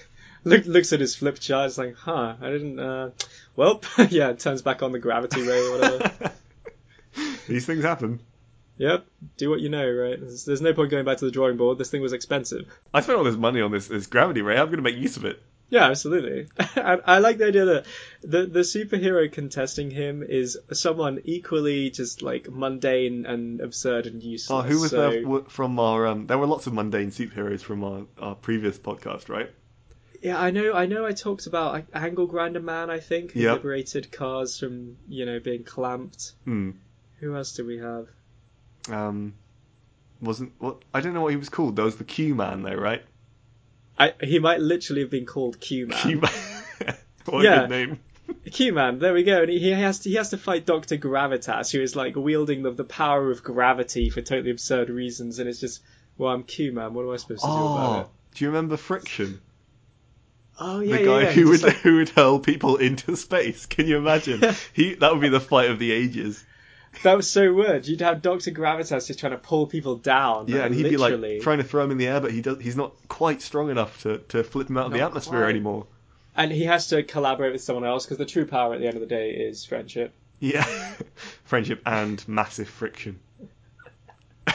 Look, looks at his flip chart. It's like, huh? I didn't. Uh, well, yeah. It turns back on the gravity ray or whatever. These things happen. yep. Do what you know, right? There's, there's no point going back to the drawing board. This thing was expensive. I spent all this money on this this gravity ray. I'm going to make use of it. Yeah, absolutely. and I like the idea that the the superhero contesting him is someone equally just like mundane and absurd and useless. Oh, who was so, there from our? Um, there were lots of mundane superheroes from our, our previous podcast, right? Yeah, I know. I know. I talked about like, Angle Grinder Man. I think who Yep. liberated cars from you know being clamped. Hmm. Who else do we have? Um, wasn't what? I don't know what he was called. There was the Q Man, though, right? I, he might literally have been called Q Man. What Yeah. a good name. Q Man, there we go. And he, he has to he has to fight Doctor Gravitas, who is like wielding the, the power of gravity for totally absurd reasons. And it's just, well, I'm Q Man. What am I supposed to do about Oh, it? do you remember Friction? Oh yeah, the guy yeah. who would like- who would hurl people into space. Can you imagine? he that would be the fight of the ages. That was so weird. You'd have Doctor Gravitas just trying to pull people down. Yeah, like, and he'd literally. be like trying to throw him in the air, but he does. He's not quite strong enough to, to flip him out of the atmosphere quite. anymore. and he has to collaborate with someone else because the true power at the end of the day is friendship. Yeah, friendship and massive friction.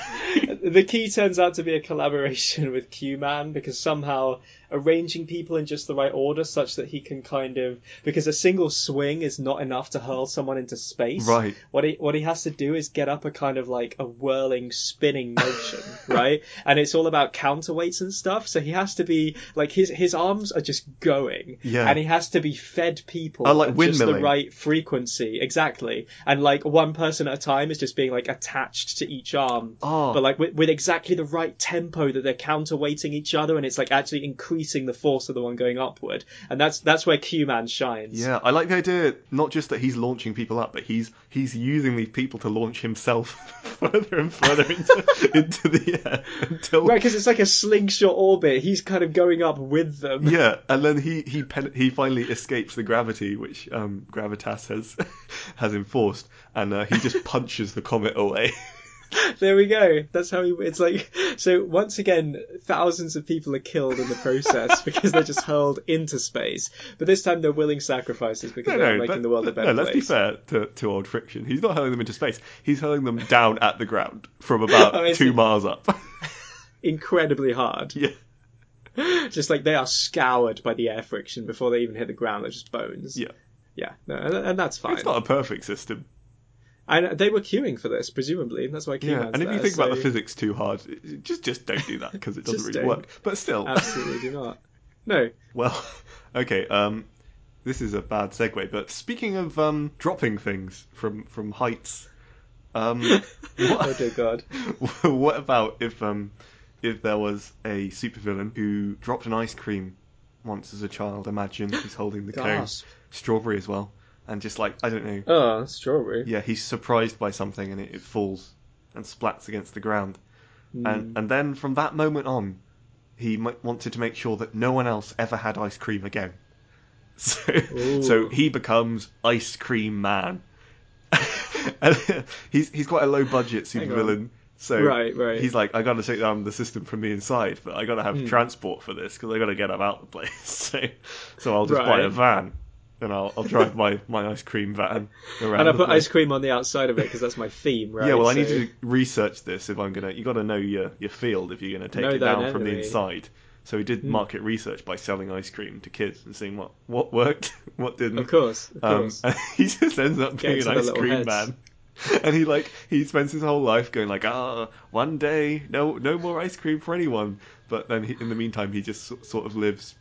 the key turns out to be a collaboration with Q-Man because somehow arranging people in just the right order such that he can kind of because a single swing is not enough to hurl someone into space. Right. What he what he has to do is get up a kind of like a whirling spinning motion, right? And it's all about counterweights and stuff. So he has to be like his his arms are just going. Yeah. And he has to be fed people Oh, like at just the right frequency. Exactly. And like one person at a time is just being like attached to each arm Oh, but like with, with exactly the right tempo that they're counterweighting each other, and it's like actually increasing the force of the one going upward, and that's that's where Q Man shines. yeah. I like the idea not just that he's launching people up, but he's he's using these people to launch himself further and further into into the air until Right, because it's like a slingshot orbit. He's kind of going up with them. Yeah, and then he he pen- he finally escapes the gravity which um, Gravitas has has enforced, and uh, he just punches the comet away. There we go. That's how he. It's like so. Once again, thousands of people are killed in the process because they're just hurled into space. But this time they're willing sacrifices because no, they're no, making but- the world a better no. Let's be fair to, to old friction. He's not hurling them into space. He's hurling them down at the ground from about Oh, two miles up. Incredibly hard. yeah, Just like they are scoured by the air friction before they even hit the ground. They're just bones. yeah. Yeah. No, and, and that's fine. It's not a perfect system. And they were queuing for this, presumably. And that's why Yeah, and if you think about the physics too hard, just just don't do that because it doesn't really don't. work. But still, Absolutely do not. No. well, okay. Um, this is a bad segue. But speaking of um dropping things from from heights, um, Oh dear God. what about if um if there was a supervillain who dropped an ice cream once as a child? Imagine he's holding the cone, strawberry as well, and just like I don't know. Oh, strawberry. Yeah, he's surprised by something and it, it falls and splats against the ground. Hmm. And and then from that moment on, he m- wanted to make sure that no one else ever had ice cream again. So Ooh. so he becomes Ice Cream Man. and he's he's quite a low budget supervillain. So Right, right. he's like, I got to take down the system from the inside, but I got to have Hmm. transport for this because I got to get him out of the place. So, so I'll just buy a van and I'll I'll drive my, my ice cream van around. And I put ice cream on the outside of it because that's my theme, right? Yeah, well, I need to research this if I'm gonna. You got to know your your field if you're gonna take Know it down from the inside. So he did Hmm. market research by selling ice cream to kids and seeing what what worked, what didn't. Of course, of Um, course. and he just ends up Get being an ice cream heads. man. And he like he spends his whole life going like ah one day no no more ice cream for anyone but then he, in the meantime he just sort of lives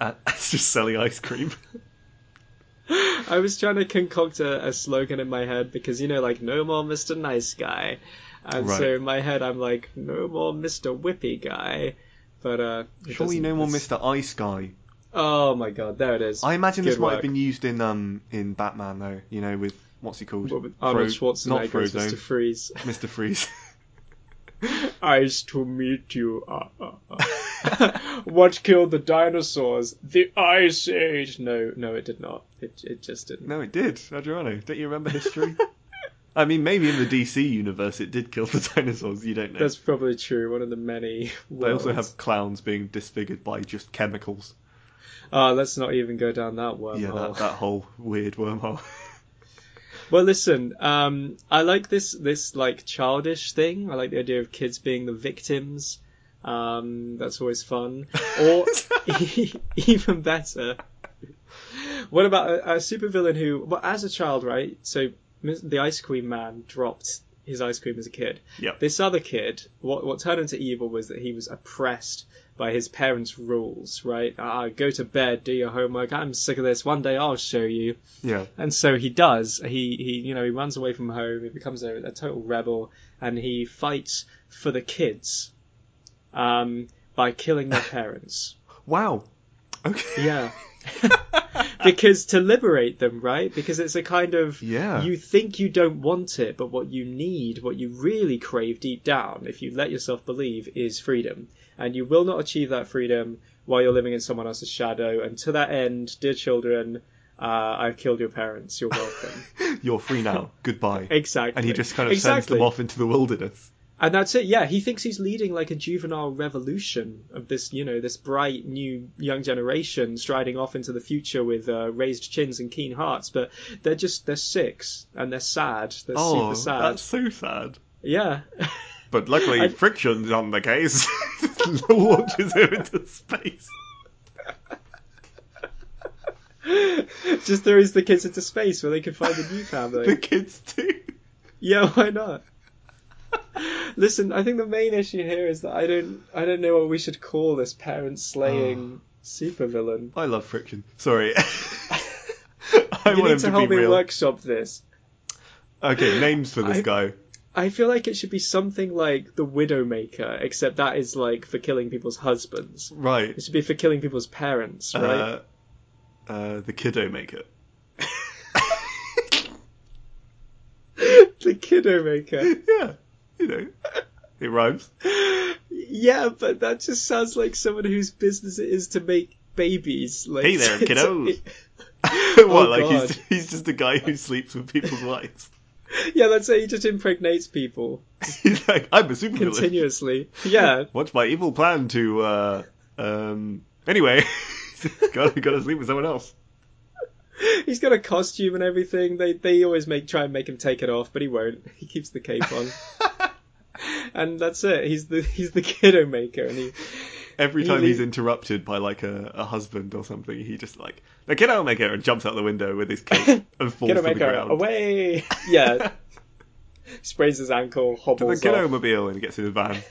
at, just selling ice cream I was trying to concoct a, a slogan in my head because you know, like no more Mr. Nice Guy, and so in my head I'm like no more Mr. Whippy Guy, but uh, surely no more it's- Mr. Ice Guy Oh my god, there it is. I imagine this Good might have been used in um in Batman though you know with what's he called What with Arnold Fro- Schwarzenegger Mr. Freeze. Mr. Freeze Ice to meet you. Uh, uh, uh. what killed the dinosaurs? The Ice Age. No, no, it did not. It it just didn't. no it did Adriano don't you remember history I mean maybe in the DC universe it did kill the dinosaurs you don't know That's probably true. One of the many. they also have clowns being disfigured by just chemicals Oh, let's not even go down that wormhole. yeah that, that whole weird wormhole Well, listen. Um, I like this this like childish thing. I like the idea of kids being the victims. Um, that's always fun. Or even better, what about a, a supervillain who, well, as a child, right? So the ice cream man dropped his ice cream as a kid. Yep. This other kid, what what turned him to evil was that he was oppressed by his parents' rules. Right? Ah, go to bed, do your homework. I'm sick of this. One day I'll show you. yeah And so he does. He he you know he runs away from home. He becomes a, a total rebel, and he fights for the kids, um, by killing their parents. wow okay Yeah. because to liberate them, right? Because it's a kind of Yeah. you think you don't want it, but what you need, what you really crave deep down, if you let yourself believe, is freedom. And you will not achieve that freedom while you're living in someone else's shadow. And to that end, dear children, uh, I've killed your parents. You're welcome. you're free now goodbye exactly. and he just kind of sends them off into the wilderness And that's it. Yeah, he thinks he's leading like a juvenile revolution of this, you know, this bright new young generation striding off into the future with uh, raised chins and keen hearts. But they're just they're six and they're sad. They're oh super sad. that's so sad Yeah. But luckily, I- friction's on the case. Launches him into space. just throws the kids into space where they can find a new family. The kids too. Yeah, why not? Listen, I think the main issue here is that I don't I don't know what we should call this parent slaying supervillain. I love friction. Sorry. I you want him need to to help me real. workshop this. Okay, names for this I- guy. I feel like it should be something like the Widowmaker, except that is like for killing people's husbands. Right. It should be for killing people's parents, right? Uh, uh, the kiddo maker. the Kidowmaker. Yeah. You know. It rhymes. Yeah, but that just sounds like someone whose business it is to make babies. Like, Hey there, kiddos. it- what, Oh, like God. he's, he's just a guy who sleeps with people's wives. yeah, that's it. He just impregnates people He's like, I'm a supervillain. continuously. Yeah, What's my evil plan to, uh, um, anyway, gotta, gotta sleep with someone else. he's got a costume and everything. They they always make try and make him take it off, but he won't. He keeps the cape on. and that's it. He's the he's the kiddo maker, and he every He time he's interrupted by like a, a husband or something, he just like the kiddo maker and jumps out the window with his cape and falls to a the maker ground. away. Yeah. Sprains his ankle, hobbles to the kiddo mobile and gets in his van,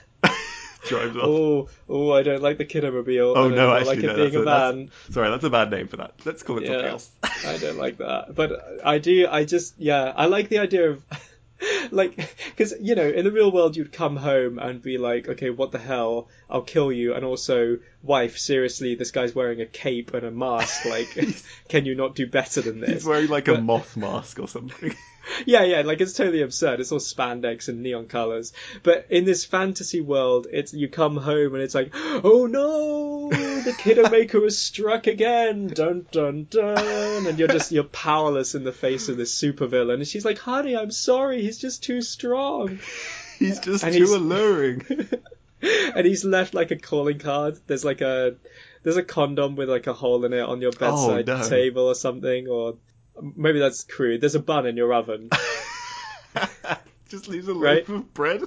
drives off. Oh, oh, I don't like the kiddo mobile. Oh no, I actually like it no, being that's a a, that's- sorry, that's a bad name for that. Let's call it something else. I don't like that. But I do, I just, yeah, I like the idea of, like, because, you know, in the real world, you'd come home and be like, okay, what the hell? I'll kill you. And also, wife, seriously, this guy's wearing a cape and a mask. Like, can you not do better than this? He's wearing like a moth mask or something. Yeah, yeah, like it's totally absurd. It's all spandex and neon colors. But in this fantasy world, it's you come home and it's like, oh no, the kiddo maker was struck again, dun dun dun, and you're just you're powerless in the face of this supervillain. And she's like, honey, I'm sorry, he's just too strong. He's just And too he's- alluring. and he's left like a calling card. There's like a there's a condom with like a hole in it on your oh, bedside Oh, no. table or something, or maybe that's crude. There's a bun in your oven. just leaves a Right. loaf of bread.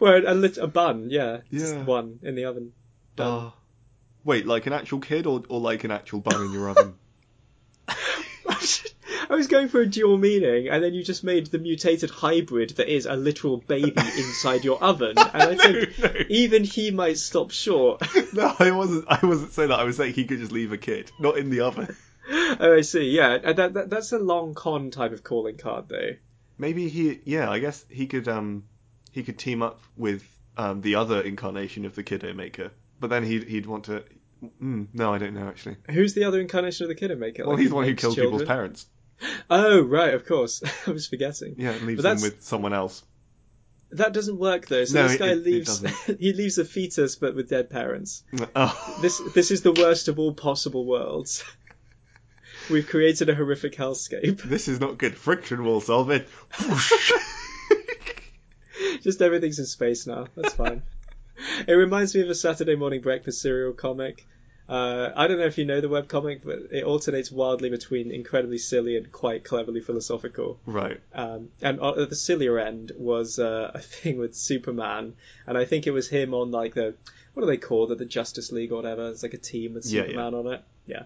Well, a, lit- a bun, yeah, just Yeah. one in the oven. Done. Oh. Wait, like an actual kid or, or like an actual bun in your oven? I was going for a dual meaning, and then you just made the mutated hybrid that is a literal baby inside your oven, and I think no. even he might stop short. No, I wasn't. I wasn't saying that. I was saying he could just leave a kid, not in the oven. oh, I see. Yeah, that, that that's a long con type of calling card, though. Maybe he. Yeah, I guess he could. Um, he could team up with um the other incarnation of the Kiddo Maker, but then he'd he'd want to. Mm, no, I don't know actually. Who's the other incarnation of the Kiddo Maker? Well, Like, he's the one who killed children? people's parents. Oh, right, of course. I was forgetting. Yeah, and leaves them with someone else. That doesn't work though. So No, this guy it- it leaves. doesn't. he leaves a fetus, but with dead parents. Oh. This this is the worst of all possible worlds. We've created a horrific hellscape. This is not good. Friction will solve it. Just everything's in space now. That's fine. it reminds me of a Saturday morning breakfast cereal comic. Uh, I don't know if you know the webcomic, but it alternates wildly between incredibly silly and quite cleverly philosophical. right. Um, and at the sillier end was uh, a thing with Superman, and I think it was him on like the what do they call it, the Justice League or whatever. It's like a team with Yeah, yeah. Superman on it. Yeah.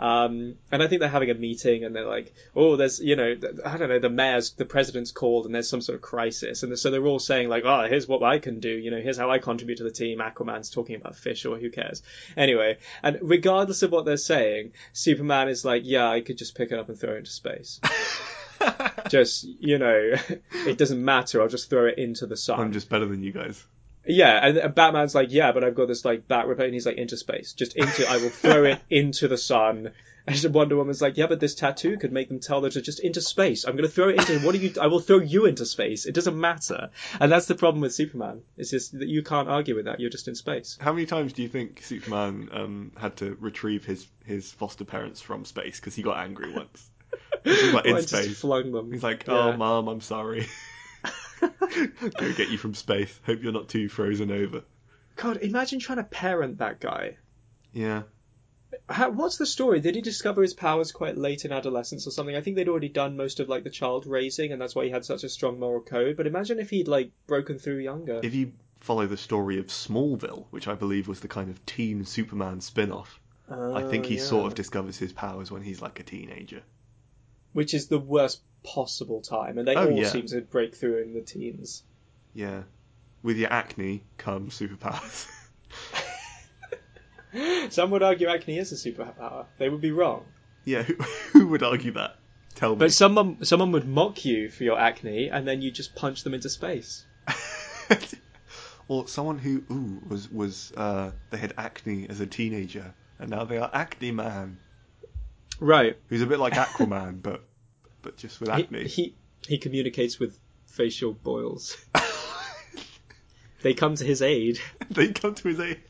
Um, and I think they're having a meeting, and they're like, "Oh, there's, you know, I don't know, the mayor's, the president's called, and there's some sort of crisis." And so they're all saying like, "Oh, here's what I can do. You know, here's how I contribute to the team." Aquaman's talking about fish, or who cares? Anyway, and regardless of what they're saying, Superman is like, "Yeah, I could just pick it up and throw it into space." just you know it doesn't matter i'll just throw it into the sun I'm just better than you guys. Yeah and and batman's like yeah but i've got this like bat repellent and he's like into space. Just into i will throw it into the sun. And wonder woman's like yeah but this tattoo could make them tell that it's just into space. I'm going to throw it into what are you i will throw you into space. It doesn't matter. And that's the problem with superman. It's just that you can't argue with that. You're just in space. How many times do you think Superman um, had to retrieve his, his foster parents from space? Because he got angry once? He's like in Well, I space. flung them. He's like, Yeah. "Oh, mom, I'm sorry. Go get you from space. Hope you're not too frozen over." god imagine trying to parent that guy Yeah. How, what's the story? Did he discover his powers quite late in adolescence or something? I think they'd already done most of like the child raising, and that's why he had such a strong moral code. But imagine if he'd like broken through younger. If you follow the story of Smallville, which I believe was the kind of teen Superman spin-off, I think he Oh, sort of discovers his powers when he's like a teenager. which is the worst possible time, and they Oh, all yeah. seem to break through in the teens. Yeah. With your acne come superpowers. Some would argue acne is a superpower. They would be wrong. yeah, who, who would argue that? Tell me. But someone someone would mock you for your acne, and then you just punch them into space. or someone who ooh was was uh, they had acne as a teenager and now they are acne man, Right. who's a bit like Aquaman but but just with He, acne. he he communicates with facial boils. They come to his aid. they come to his aid.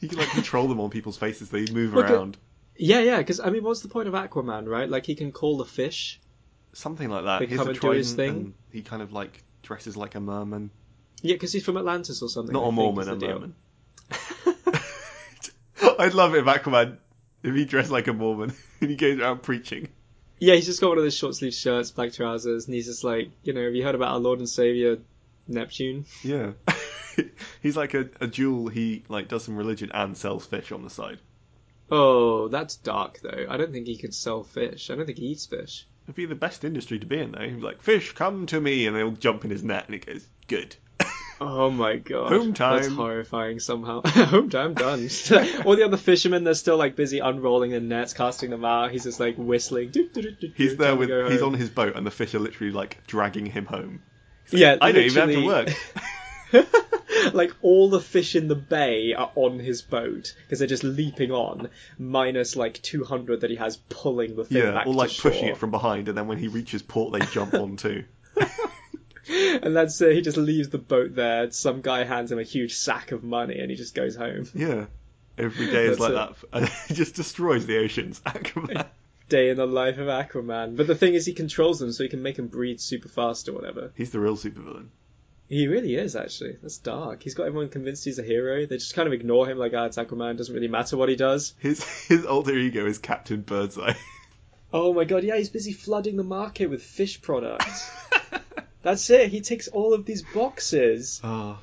He can like control them on people's faces. They move Look around. Yeah, yeah. Because I mean, what's the point of Aquaman, right? Like he can call the fish. Something like that. They He come a and do his thing. He kind of like dresses like a merman. Yeah, because he's from Atlantis or something. Not I a Mormon, a merman. I'd love it if Aquaman if he dressed like a Mormon and he goes around preaching. Yeah, he's just got one of those short sleeve shirts, black trousers, and he's just like, you know, have you heard about our Lord and Savior Neptune? Yeah. he's like a, a dual. He like does some religion and sells fish on the side. Oh, that's dark though. I don't think he could sell fish. I don't think he eats fish. It'd be the best industry to be in though. He'd be like, fish, come to me, and they'll jump in his net, and it goes good. Oh my god. Home time. That's horrifying somehow. Home time done. All the other fishermen, they're still like busy unrolling their nets, casting them out. He's just like whistling. He's there with. He's home. on his boat, and the fish are literally like dragging him home. Yeah, I don't even have to work. like all the fish in the bay are on his boat because they're just leaping on, minus like 200 that he has pulling the thing Yeah, back or like pushing it from behind, and then when he reaches port, they jump on too. And that's it. He just leaves the boat there. Some guy hands him a huge sack of money, and he just goes home. Yeah, every day is like it. that. And he just destroys the oceans. Aquaman. Day in the life of Aquaman. But the thing is, he controls them, so he can make them breathe super fast or whatever. He's the real supervillain. He really is, actually. That's dark. He's got everyone convinced he's a hero. They just kind of ignore him, like, ah, it's Aquaman. Doesn't really matter what he does. His his alter ego is Captain Birdseye. Oh my god, yeah, he's busy flooding the market with fish products. That's it. He ticks all of these boxes. oh,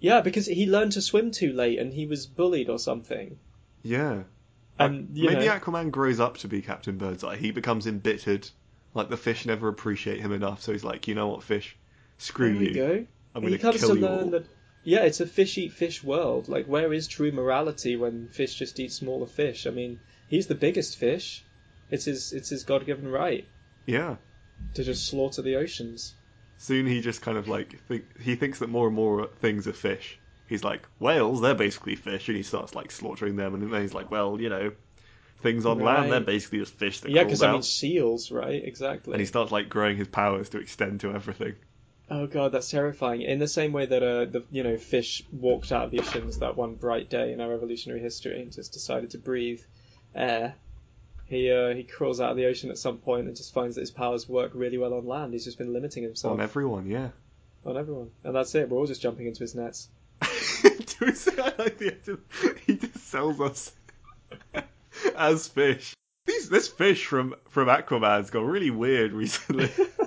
Yeah, because he learned to swim too late and he was bullied or something. yeah. And Maybe know, Aquaman grows up to be Captain Birdseye. He becomes embittered. Like the fish never appreciate him enough, so he's like, you know what, fish, screw there we you. go. I'm comes kill to you all. that yeah, it's a fish eat fish world. Like, where is true morality when fish just eat smaller fish? I mean, he's the biggest fish. It's his it's his God given right Yeah. To just slaughter the oceans. Soon he just kind of like think he thinks that more and more things are fish. He's like whales, they're basically fish, and he starts like slaughtering them, and then he's like, well, you know, things on land, they're basically just fish that Yeah, because I mean seals, right? Exactly. and he starts like growing his powers to extend to everything. Oh god, that's terrifying. In the same way that uh, the you know fish walked out of the oceans that one bright day in our evolutionary history and just decided to breathe air, he uh, he crawls out of the ocean at some point and just finds that his powers work really well on land. He's just been limiting himself On everyone, yeah. on everyone, and that's it. We're all just jumping into his nets. Do we say I like the idea he just sells us as fish. These, this fish from from Aquaman's got really weird recently.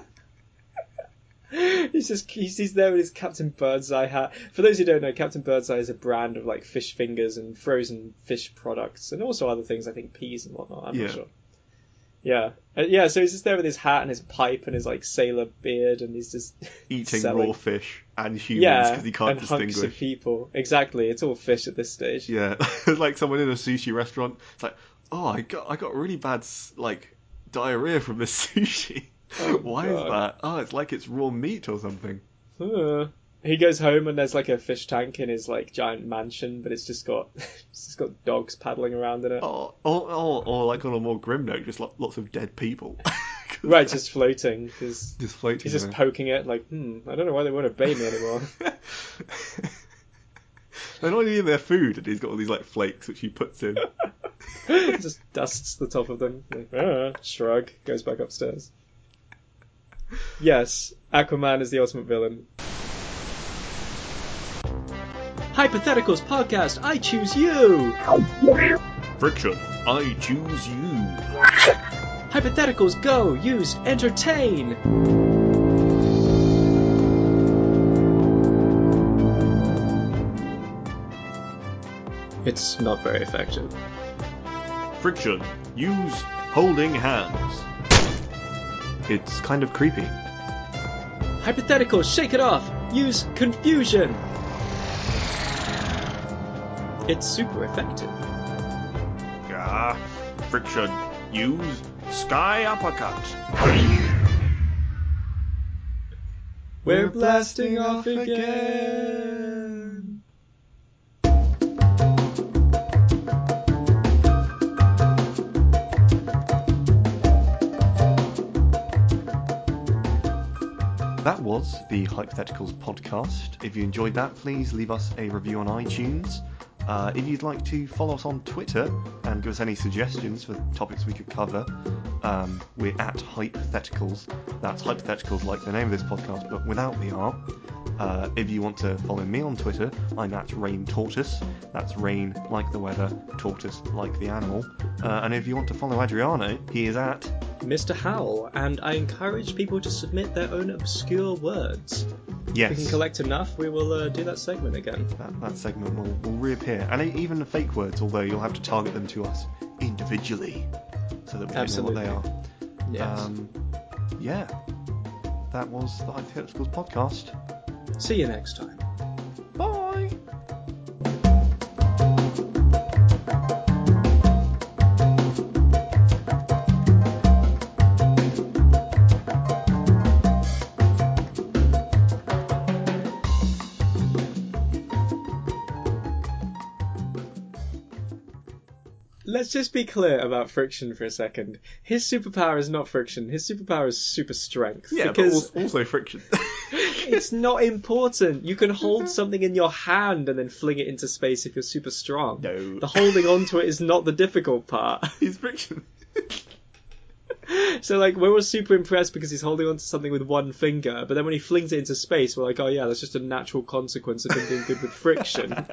he's just he's, he's there with his Captain Birdseye hat. For those who don't know, Captain Birdseye is a brand of like fish fingers and frozen fish products, and also other things. I think peas and whatnot. I'm Yeah. not sure. Yeah, Uh, yeah. So he's just there with his hat and his pipe and his like sailor beard, and he's just Eating selling- raw fish and humans yeah, because he can't and hunks of people. Exactly, it's all fish at this stage. Yeah, like someone in a sushi restaurant. It's like, oh, I got I got really bad like diarrhea from this sushi. Oh, Why is that? Oh, it's like it's raw meat or something. Uh, he goes home and there's like a fish tank in his like giant mansion, but it's just got it's just got dogs paddling around in it. Oh, oh, or, or like on a more grim note, just lo- lots of dead people. Right, just floating just floating. he's just poking it like, hmm, I don't know why they won't obey me anymore. They're not eating their food, and he's got all these like flakes which he puts in. just dusts the top of them. Like, "Ah," shrug, goes back upstairs. Yes, Aquaman is the ultimate villain. Hypotheticals podcast, I choose you! Friction, I choose you. Hypotheticals go, use, entertain! It's not very effective. Friction, use holding hands. It's kind of creepy. Hypothetical, shake it off! Use confusion! It's super effective. Ah, friction, use sky uppercut. We're blasting off again! That was the Hypotheticals podcast. If you enjoyed that, please leave us a review on iTunes. Uh, if you'd like to follow us on Twitter and give us any suggestions for topics we could cover, um, we're at Hypotheticals. That's Hypotheticals like the name of this podcast, but without the R. Uh, if you want to follow me on Twitter, I'm at Rain Tortoise. That's rain like the weather, tortoise like the animal. Uh, and if you want to follow Adriano, he is at Mr. Howell, and I encourage people to submit their own obscure words. Yes. If we can collect enough, we will uh, do that segment again. that, that segment will, will reappear. And even the fake words, although you'll have to target them to us individually so that we don't know what they are. Yes. Um, yeah. That was the Hypotheticals podcast. See you next time. Bye! Let's just be clear about friction for a second. His superpower is not friction. His superpower is super strength. Yeah, because but also, friction. it's not important. You can hold something in your hand and then fling it into space if you're super strong. No. The holding onto it is not the difficult part. He's friction. So like we were super impressed because he's holding onto something with one finger, but then when he flings it into space, we're like, oh yeah, that's just a natural consequence of him being good with friction.